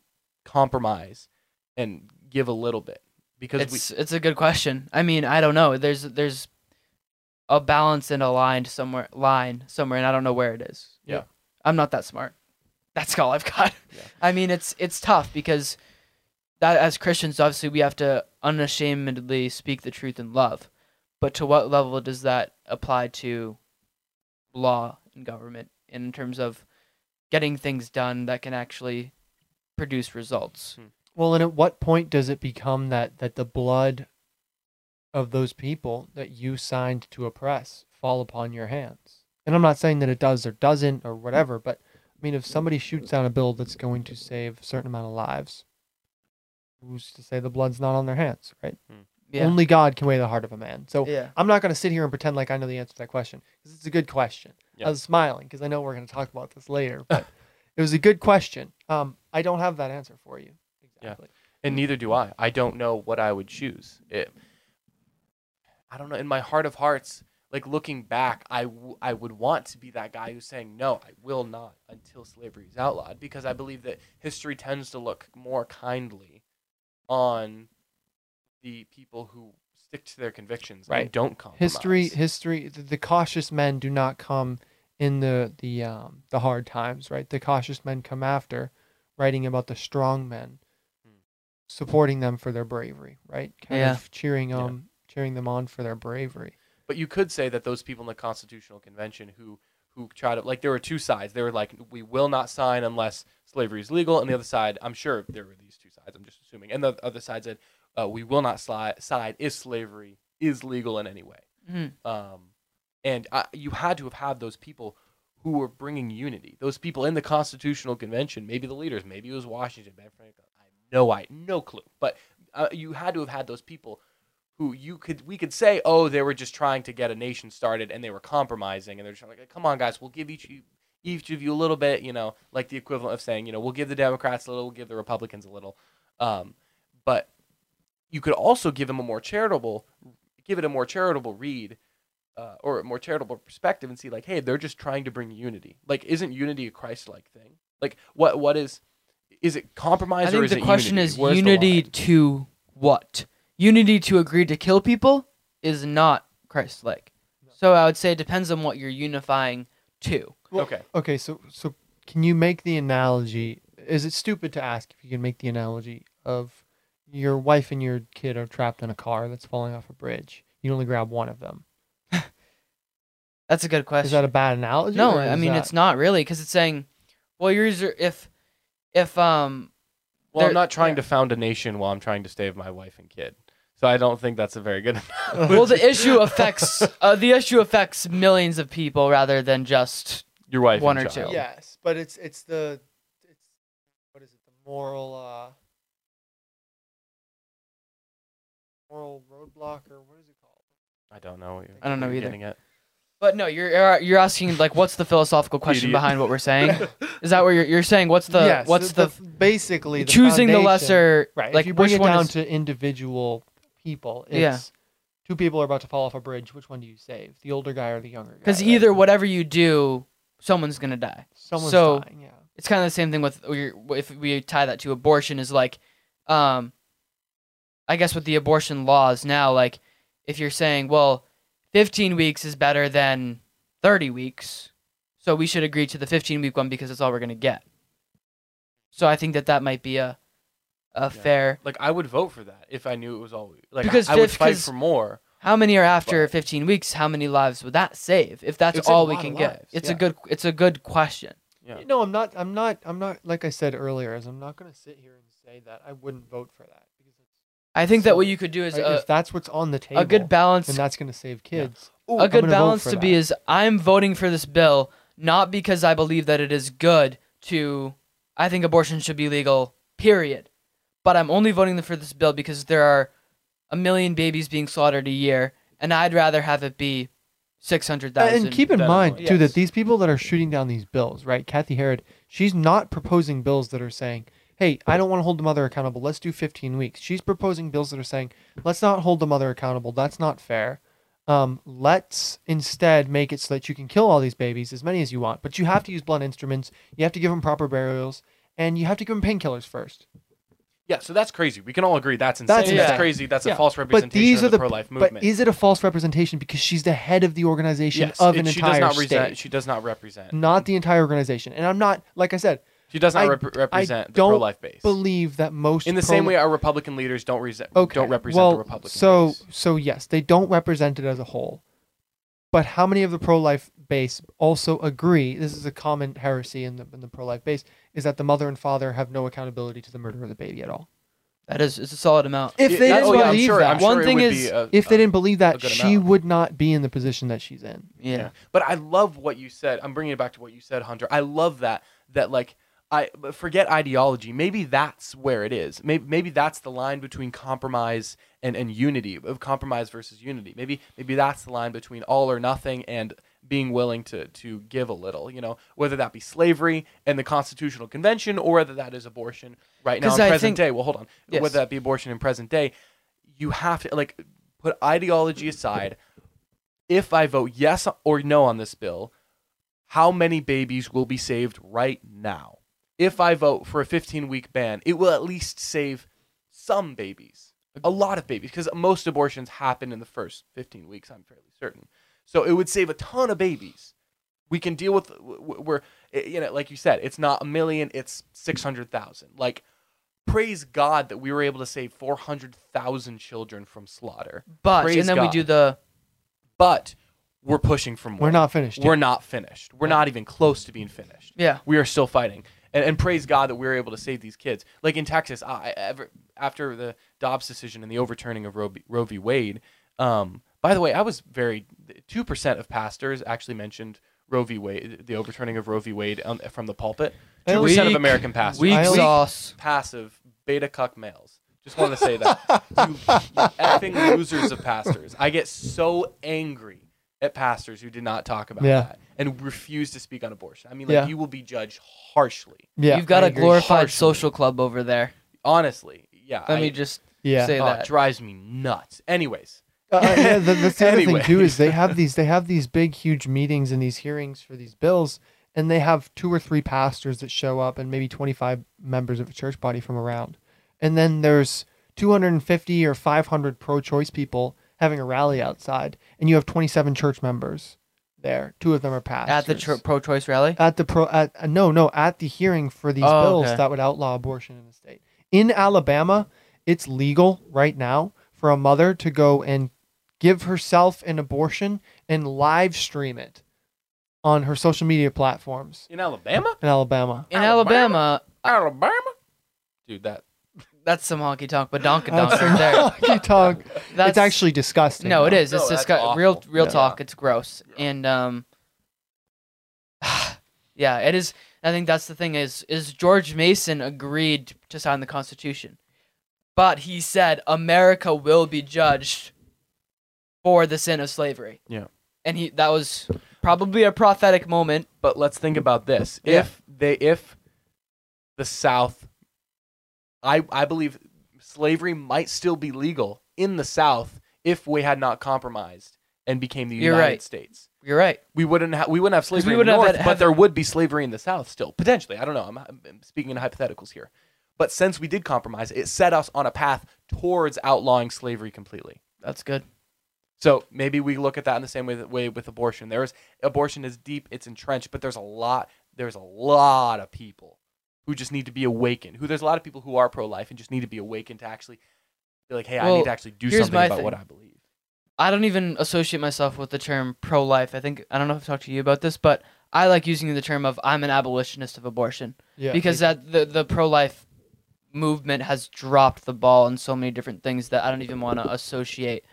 compromise and give a little bit. Because It's it's a good question. I mean, I don't know. There's there's a balance and a line somewhere line somewhere, and I don't know where it is. Yeah. I'm not that smart. That's all I've got. Yeah. *laughs* I mean, it's it's tough because that as Christians, obviously, we have to unashamedly speak the truth in love. But to what level does that apply to law and government in terms of getting things done that can actually produce results? Hmm. Well, and at what point does it become that that the blood of those people that you signed to oppress fall upon your hands? And I'm not saying that it does or doesn't or whatever, but I mean, if somebody shoots down a bill that's going to save a certain amount of lives, who's to say the blood's not on their hands, right? Yeah. Only God can weigh the heart of a man. So yeah. I'm not going to sit here and pretend like I know the answer to that question because it's a good question. Yeah. I was smiling because I know we're going to talk about this later, *laughs* but it was a good question. Um, I don't have that answer for you. Yeah. And neither do I. I don't know what I would choose. It, I don't know. In my heart of hearts, like looking back, I, w- I would want to be that guy who's saying, no, I will not until slavery is outlawed because I believe that history tends to look more kindly on the people who stick to their convictions and Right. don't compromise. history history the, the cautious men do not come in the the um the hard times right the cautious men come after writing about the strong men Hmm. supporting them for their bravery right kind Yeah. of cheering Yeah. um cheering them on for their bravery But you could say that those people in the Constitutional Convention who who try to like there were two sides. They were like, we will not sign unless slavery is legal, and the other side, I'm sure there were these two sides. I'm just assuming, and the other side said, uh, we will not sli- side if slavery is legal in any way. Mhm. Um, and uh, you had to have had those people who were bringing unity. Those people in the Constitutional Convention, maybe the leaders, maybe it was Washington, Ben Franklin. I have no, I no clue. But uh, you had to have had those people who you could we could say, oh, they were just trying to get a nation started and they were compromising and they're just like, come on, guys, we'll give each you, each of you a little bit, you know, like the equivalent of saying, you know, we'll give the Democrats a little, we'll give the Republicans a little. Um, but you could also give them a more charitable, give it a more charitable read. Uh, or a more charitable perspective and see like hey they're just trying to bring unity like isn't unity a christ-like thing like what what is is it compromise I or think is the it question unity? is Where's unity to what? Unity to agree to kill people is not Christ-like. So I would say it depends on what you're unifying to. okay okay so so can you make the analogy is it stupid to ask if you can make the analogy of your wife and your kid are trapped in a car that's falling off a bridge you only grab one of them *laughs* That's a good question. is that a bad analogy no, I mean that- it's not really because it's saying, well, yours are if if um Well, I'm not trying yeah. to found a nation while I'm trying to save my wife and kid. So I don't think that's a very good. *laughs* well the issue affects uh, the issue affects millions of people rather than just your wife one and or two. Yes, but it's it's the it's what is it? The moral uh moral roadblock or what is it called? I don't know. What you're, I don't know what you're either. getting at. But no, you're you're- you're asking like what's the philosophical question Idiot. behind what we're saying? *laughs* Is that what you're you're saying what's the yes, what's the, basically the choosing the lesser right? like if you bring it down is, to individual people, it's Yeah. two people are about to fall off a bridge. Which one do you save? The older guy or the younger guy? because right? either whatever you do, someone's gonna die. someone's so- dying. Yeah. It's kind of the same thing with if we tie that to abortion is like, um, I guess with the abortion laws now, like if you're saying, well, 15 weeks is better than 30 weeks, so we should agree to the 15 week one because that's all we're gonna get. So I think that that might be a a fair. Like I would vote for that if I knew it was all like Because I, I would fight for more. How many are after But- 15 weeks? How many lives would that save? If that's It's all we can of get, it's yeah. a good. It's a good question. Yeah. No, I'm not. I'm not. I'm not. Like I said earlier, is I'm not going to sit here and say that I wouldn't vote for that because it's, I think that what you could do is right, a, if that's what's on the table, a good balance. and that's going to save kids. Ooh, a good balance to be is I'm voting for this bill not because I believe that it is good to I think abortion should be legal period but I'm only voting for this bill because there are a million babies being slaughtered a year and I'd rather have it be 600,000 And keep in mind too Yes. that these people that are shooting down these bills, right? Cathi Herrod, she's not proposing bills that are saying, "Hey, I don't want to hold the mother accountable. Let's do 15 weeks." She's proposing bills that are saying, "Let's not hold the mother accountable. That's not fair. Um, let's instead make it so that you can kill all these babies, as many as you want, but you have to use blunt instruments. You have to give them proper burials, and you have to give them painkillers first. Yeah, so that's crazy. We can all agree that's insane. That's That's, crazy. That's Yeah, a false representation But these are of the, the pro-life movement. But is it a false representation because she's the head of the organization yes, of it- an she entire does not state, represent. She does not represent. not the entire organization? And I'm not, like I said, She does not I- rep- represent the pro-life base. believe that most In the same way, our Republican leaders don't rese- okay, don't represent well, the Republican So base. so yes, they don't represent it as a whole. But how many of the pro-life base also agree? This is a common heresy in the in the pro-life base is that the mother and father have no accountability to the murder of the baby at all. that is it's a solid amount If they didn't oh, yeah, believe sure, that, I'm sure One thing is, a- if they didn't believe that, she amount. would not be in the position that she's in. yeah, But I love what you said. I'm bringing it back to what you said, Hunter. I love that. That like I forget ideology. Maybe that's where it is. Maybe maybe that's the line between compromise and and unity of compromise versus unity. Maybe maybe that's the line between all or nothing and being willing to to give a little. You know, whether that be slavery and the Constitutional Convention or whether that is abortion right now in I present think- day. Well, hold on. Yes. Whether that be abortion in present day, you have to like put ideology aside. If I vote yes or no on this bill, how many babies will be saved right now? If I vote for a 15 week ban, it will at least save some babies, a lot of babies, because most abortions happen in the first 15 weeks, I'm fairly certain. So it would save a ton of babies. We can deal with, w- w- we're, eh, you know, like you said, it's not a million, it's 600,000. Like, praise God that we were able to save 400,000 children from slaughter. but Praise and then we do the But we're pushing for more. We're not finished. We're yet. not finished. We're not even close to being finished. yeah We are still fighting. And, and praise God that we were able to save these kids. Like in Texas, I, I- ever, after the Dobbs decision and the overturning of Roe, v- Roe v. Wade, um, by the way, I was very, 2% of pastors actually mentioned Roe v. Wade, the overturning of Roe v. Wade um, from the pulpit. 2% of American pastors. weak I sauce passive beta cuck males. Just want to say that. *laughs* you, you effing losers of pastors. I get so angry at pastors who did not talk about Yeah. that and refuse to speak on abortion. I mean, like, Yeah. you will be judged harshly. Yeah, you've got I a agree. glorified Harshly. social club over there Honestly, yeah. let I, me just Yeah. say oh, that it drives me nuts. Anyways, Uh, yeah, the, that's the other thing too is they have these they have these big huge meetings and these hearings for these bills, and they have two or three pastors that show up and maybe twenty five members of a church body from around, and then there's two hundred and fifty or five hundred pro choice people having a rally outside, and you have twenty seven church members there. Two of them are pastors at the tr- pro-choice rally? At the pro at uh, no no at the hearing for these Oh, bills okay. that would outlaw abortion in the state. In alabama it's legal right now for a mother to go and give herself an abortion and live stream it on her social media platforms in Alabama? in alabama in Alabama? Alabama Alabama? Dude, that. that's some honky tonk but donka That's donk right there honky tonk. that's it's actually disgusting no it though. is No, it's that's just real real Yeah. talk it's gross and um *sighs* yeah it is i think that's the thing is is george mason agreed to sign the constitution but he said america will be judged for the sin of slavery Yeah. and he that was probably a prophetic moment But let's think about this. Yeah. If they, if the South, I, I believe slavery might still be legal in the South if we had not compromised and became the You're United right. States. you're right We wouldn't have we wouldn't have slavery in the have North, but have- there would be slavery in the South still potentially. I don't know. I'm, I'm speaking in hypotheticals here. But since we did compromise, it set us on a path towards outlawing slavery completely. that's good So maybe we look at that in the same way, way with abortion. There's abortion is deep, it's entrenched, but there's a lot there's a lot of people who just need to be awakened. Who there's a lot of people who are pro life and just need to be awakened to actually be like, hey, I need to actually do something about thing. what I believe. I don't even associate myself with the term pro life. I think I don't know if I've talked to you about this, but I like using the term of I'm an abolitionist of abortion Yeah. because that the the pro life movement has dropped the ball in so many different things that I don't even want to associate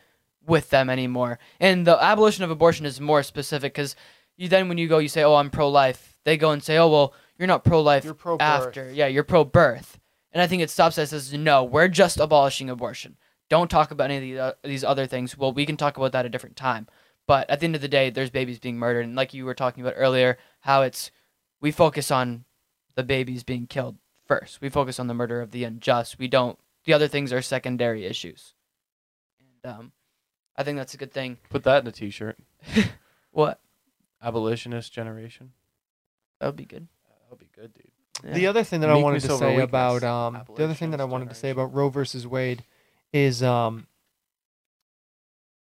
with them anymore. And the abolition of abortion is more specific because you then when you go you say oh I'm pro life, they go and say oh well you're not pro life You're pro after yeah you're pro birth, and I think it stops that says no we're just abolishing abortion. Don't talk about any of these, uh, these other things. Well, we can talk about that a different time. But at the end of the day, there's babies being murdered, and like you were talking about earlier, how it's we focus on the babies being killed first. We focus on the murder of the unjust. We don't. The other things are secondary issues. And um, I think that's a good thing. Put that in a T-shirt. *laughs* What? Abolitionist generation. That would be good. That would be good, dude. Yeah. The other thing that I wanted to say weakness. about um, the other thing that I Abolitionist wanted to say about Roe versus Wade is um,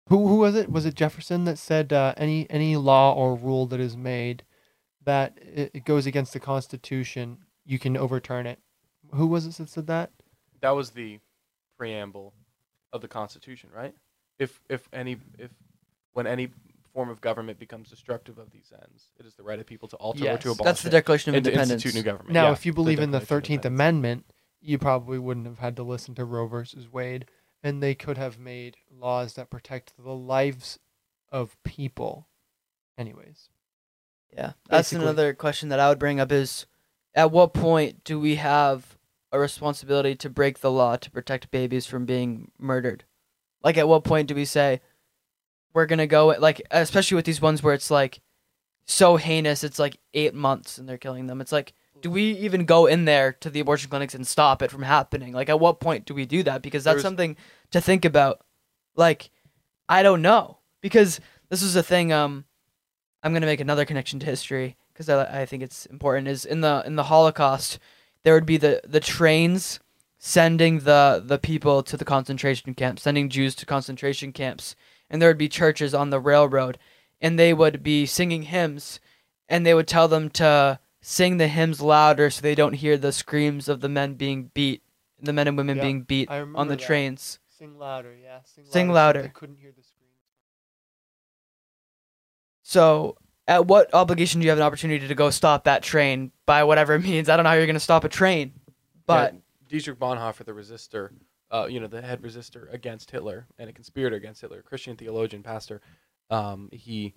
who who was it? Was it Jefferson that said uh, any any law or rule that is made that it, it goes against the Constitution, you can overturn it. Who was it that said that? That was the preamble of the Constitution, right? If if any if when any form of government becomes destructive of these ends, it is the right of people to alter or Yes, to abolish that's the it Declaration of and to Independence. institute new government. Now, Yeah, if you believe in the Declaration of Thirteenth Independence. Amendment, you probably wouldn't have had to listen to Roe versus Wade, and they could have made laws that protect the lives of people. Anyways, Yeah, that's Basically. another question that I would bring up is, at what point do we have a responsibility to break the law to protect babies from being murdered? Like, at what point do we say we're gonna go like, especially with these ones where it's like so heinous, it's like eight months and they're killing them. It's like, do we even go in there to the abortion clinics and stop it from happening? Like, at what point do we do that? Because that's There's- something to think about. Like, I don't know because this is a thing. Um, I'm gonna make another connection to history because I, I think it's important. Is in the in the Holocaust, there would be the the trains sending the the people to the concentration camps, sending Jews to concentration camps, and there would be churches on the railroad, and they would be singing hymns, and they would tell them to sing the hymns louder so they don't hear the screams of the men being beat, the men and women Yeah, being beat on the that. trains. sing louder, yeah, sing, Sing so louder. They couldn't hear the screams. So, at what obligation do you have an opportunity to go stop that train by whatever *laughs* means? I don't know how you're going to stop a train, but Yeah, Dietrich Bonhoeffer, the resistor, uh, you know, the head resistor against Hitler and a conspirator against Hitler, a Christian theologian, pastor, um, he,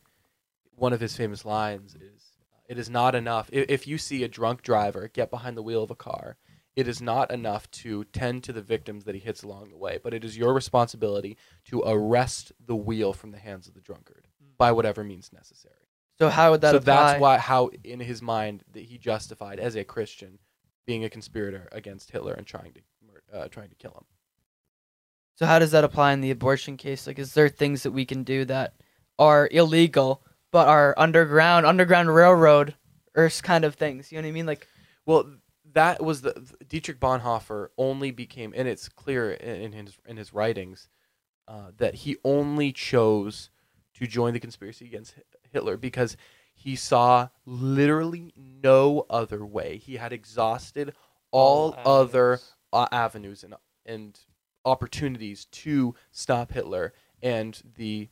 one of his famous lines is, "It is not enough if, if you see a drunk driver get behind the wheel of a car." It is not enough to tend to the victims that he hits along the way, but it is your responsibility to arrest the wheel from the hands of the drunkard by whatever means necessary so how would that so apply? that's why how in his mind that he justified as a Christian being a conspirator against Hitler and trying to uh, trying to kill him. So how does that apply in the abortion case? Like, is there things that we can do that are illegal but are underground, underground railroad, s- kind of things? You know what I mean? Like, Well, that was the Dietrich Bonhoeffer only became, and it's clear in, in his in his writings uh, that he only chose to join the conspiracy against Hitler because he saw literally no other way. He had exhausted all, All other avenues. uh, avenues and and opportunities to stop Hitler and the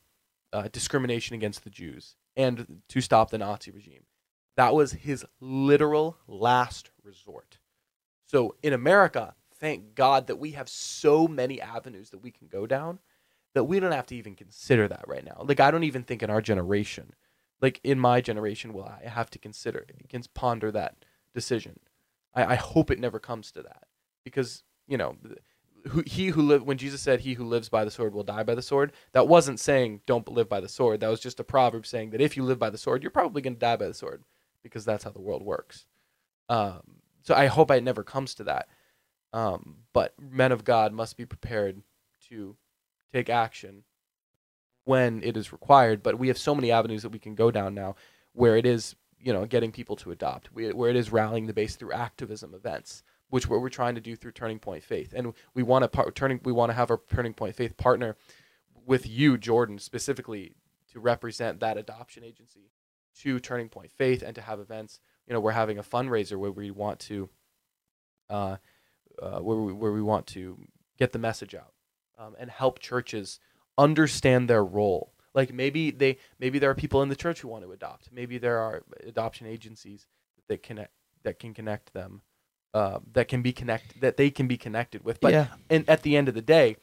uh, discrimination against the Jews and to stop the Nazi regime. That was his literal last resort. So in America, thank God that we have so many avenues that we can go down that we don't have to even consider that right now. Like I don't even think in our generation, like in my generation, will I have to consider, can ponder that decision. I, I hope it never comes to that because you know, who, he who live when Jesus said, "He who lives by the sword will die by the sword." That wasn't saying don't live by the sword. That was just a proverb saying that if you live by the sword, you're probably going to die by the sword because that's how the world works. Um, so I hope it never comes to that. Um, but men of God must be prepared to take action when it is required. But we have so many avenues that we can go down now, where it is you know getting people to adopt, where it is rallying the base through activism events, which what we're trying to do through Turning Point Faith, and we want to par- turning we want to have our Turning Point Faith partner with you, Jordan, specifically to represent that adoption agency to Turning Point Faith and to have events. You know, we're having a fundraiser where we want to, uh, uh, where we where we want to get the message out um, and help churches understand their role. Like maybe they maybe there are people in the church who want to adopt. Maybe there are adoption agencies that connect that can connect them, uh, that can be connect that they can be connected with. But yeah, and at the end of the day,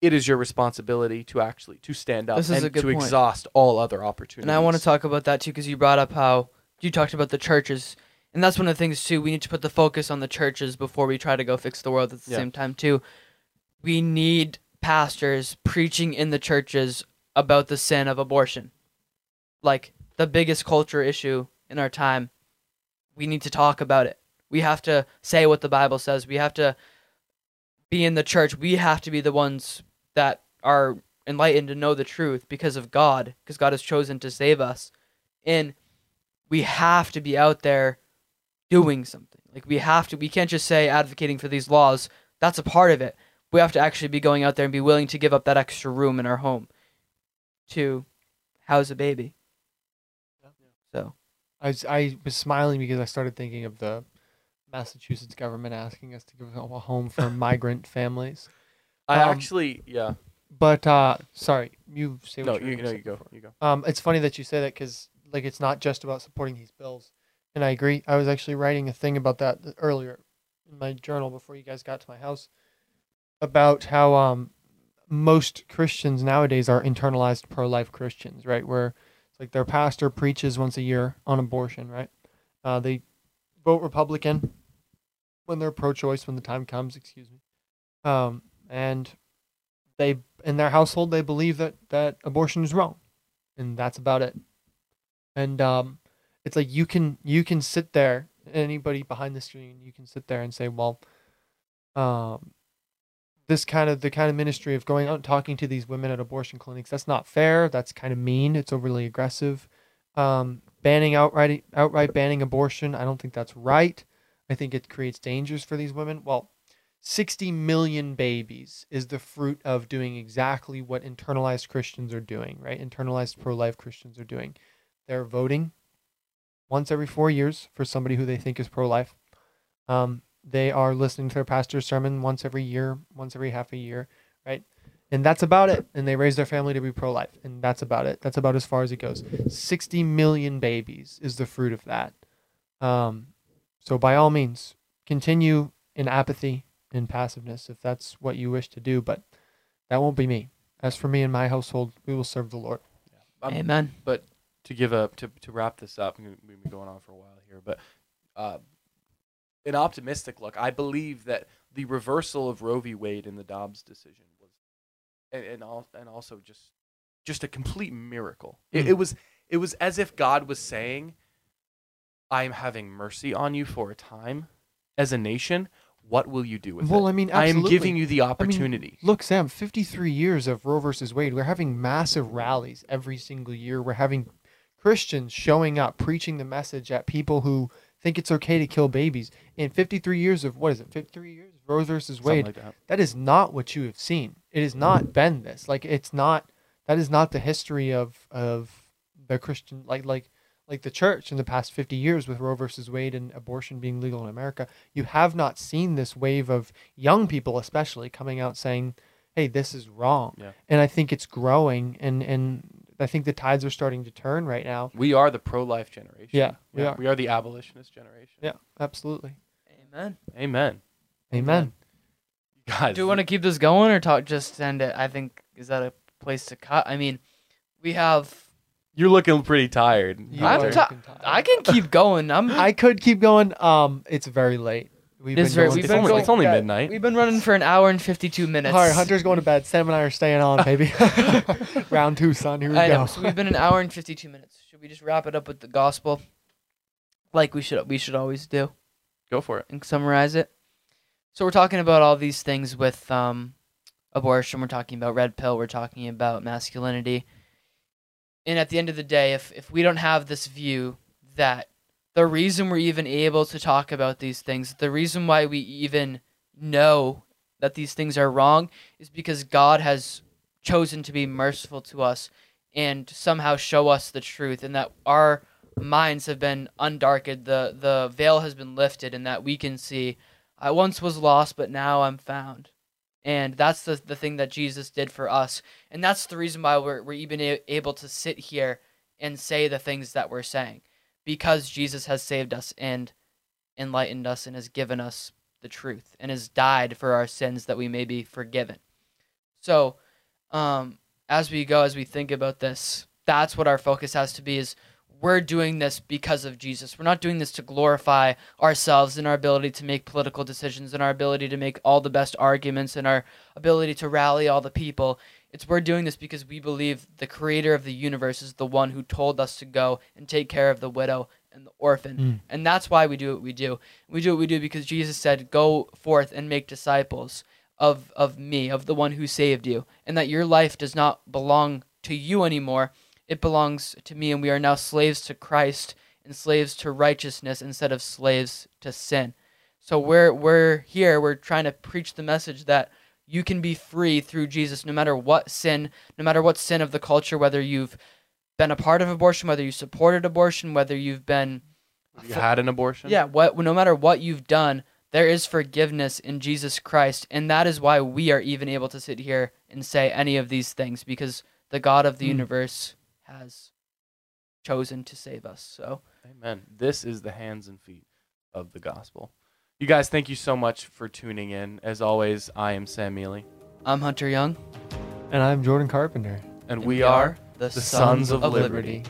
it is your responsibility to actually to stand up This is and a good to point. exhaust all other opportunities. and I want to talk about that too because you brought up how you talked about the churches, and that's one of the things too. We need to put the focus on the churches before we try to go fix the world at the Yeah. same time too. We need pastors preaching in the churches about the sin of abortion, like the biggest culture issue in our time. We need to talk about it. We have to say what the Bible says. We have to be in the church. We have to be the ones that are enlightened to know the truth because of God, because God has chosen to save us. And we have to be out there doing something. Like we have to we can't just say advocating for these laws. That's a part of it. We have to actually be going out there and be willing to give up that extra room in our home to house a baby. So I was, I was smiling because I started thinking of the Massachusetts government asking us to give a home for *laughs* migrant families. I um, actually yeah. But uh, sorry, you say No, what you, were gonna no, you go. before. You go. Um, it's funny that you say that because like it's not just about supporting these bills, and I agree. I was actually writing a thing about that earlier in my journal before you guys got to my house about how um most Christians nowadays are internalized pro-life Christians, right? Where it's like their pastor preaches once a year on abortion, right? Uh, they vote Republican when they're pro-choice when the time comes. Excuse me. Um, and they in their household they believe that that abortion is wrong and that's about it and um it's like you can you can sit there anybody behind the screen you can sit there and say well um this kind of the kind of ministry of going out and talking to these women at abortion clinics that's not fair that's kind of mean it's overly aggressive um banning outright outright banning abortion i don't think that's right i think it creates dangers for these women well 60 million babies is the fruit of doing exactly what internalized Christians are doing, right? Internalized pro life Christians are doing. They're voting once every four years for somebody who they think is pro life. Um, they are listening to their pastor's sermon once every year, once every half a year, right? And that's about it. And they raise their family to be pro life. And that's about it. That's about as far as it goes. 60 million babies is the fruit of that. Um, so by all means, continue in apathy and passiveness if that's what you wish to do, but that won't be me. As for me and my household, we will serve the Lord. I'm- Amen. But to give up, to, to wrap this up, we've been going on for a while here, but uh, an optimistic look. I believe that the reversal of Roe v. Wade in the Dobbs decision was, and and, al- and also just just a complete miracle. It, Mm. it was it was as if God was saying, "I am having mercy on you for a time, as a nation. What will you do with Well, it? I mean, I am giving you the opportunity." Look, Sam, 53 years of Roe versus Wade. We're having massive rallies every single year. We're having Christians showing up, preaching the message at people who think it's okay to kill babies. In 53 years of, what is it, 53 years? Roe versus Wade. like that. that is not what you have seen. It has not mm-hmm. been this. Like it's not that is not the history of of the Christian like like like the church in the past 50 years with Roe versus Wade and abortion being legal in America. You have not seen this wave of young people especially coming out saying, "Hey, this is wrong." Yeah. And I think it's growing and and I think the tides are starting to turn right now. We are the pro-life generation. Yeah, we are. We are the abolitionist generation. Yeah, absolutely. Amen. Amen. Amen. Guys, Do you want to keep this going or talk? Just end it. I think is that a place to cut? I mean, we have. You're looking pretty tired. I'm ta- looking tired. I can keep going. I'm. I could keep going. Um, it's very late. We've It's been very- we've it's been only, going- it's only yeah, midnight. We've been running for an hour and fifty-two minutes. All right, Hunter's going to bed. Sam and I are staying on, baby. *laughs* *laughs* Round two, son. Here we I go. know. So we've been an hour and fifty-two minutes. Should we just wrap it up with the gospel, like we should? We should always do. Go for it. and summarize it. So we're talking about all these things with um, abortion. We're talking about red pill. We're talking about masculinity. And at the end of the day, if if we don't have this view that the reason we're even able to talk about these things, the reason why we even know that these things are wrong, is because God has chosen to be merciful to us and somehow show us the truth, and that our minds have been undarkened, the the veil has been lifted, and that we can see. I once was lost, but now I'm found. And that's the, the thing that Jesus did for us. And that's the reason why we're, we're even a- able to sit here and say the things that we're saying because Jesus has saved us and enlightened us and has given us the truth and has died for our sins that we may be forgiven. So, um, as we go, as we think about this, that's what our focus has to be is we're doing this because of Jesus. We're not doing this to glorify ourselves and our ability to make political decisions and our ability to make all the best arguments and our ability to rally all the people. It's we're doing this because we believe the creator of the universe is the one who told us to go and take care of the widow and the orphan. Mm. And that's why we do what we do. We do what we do because Jesus said, Go forth and make disciples of, of me, of the one who saved you, and that your life does not belong to you anymore. It belongs to me, and we are now slaves to Christ and slaves to righteousness instead of slaves to sin. So we're we're here, we're trying to preach the message that you can be free through Jesus no matter what sin, no matter what sin of the culture, whether you've been a part of abortion, whether you supported abortion, whether you've been You had an abortion? yeah, what no matter what you've done, there is forgiveness in Jesus Christ, and that is why we are even able to sit here and say any of these things because the God of the Mm. universe has chosen to save us. So, Amen. This is the hands and feet of the gospel. You guys, thank you so much for tuning in. As always, I am Sam Mealy, I'm Hunter Young, And I'm Jordan Carpenter. and, and we are the, the Sons of Liberty. liberty.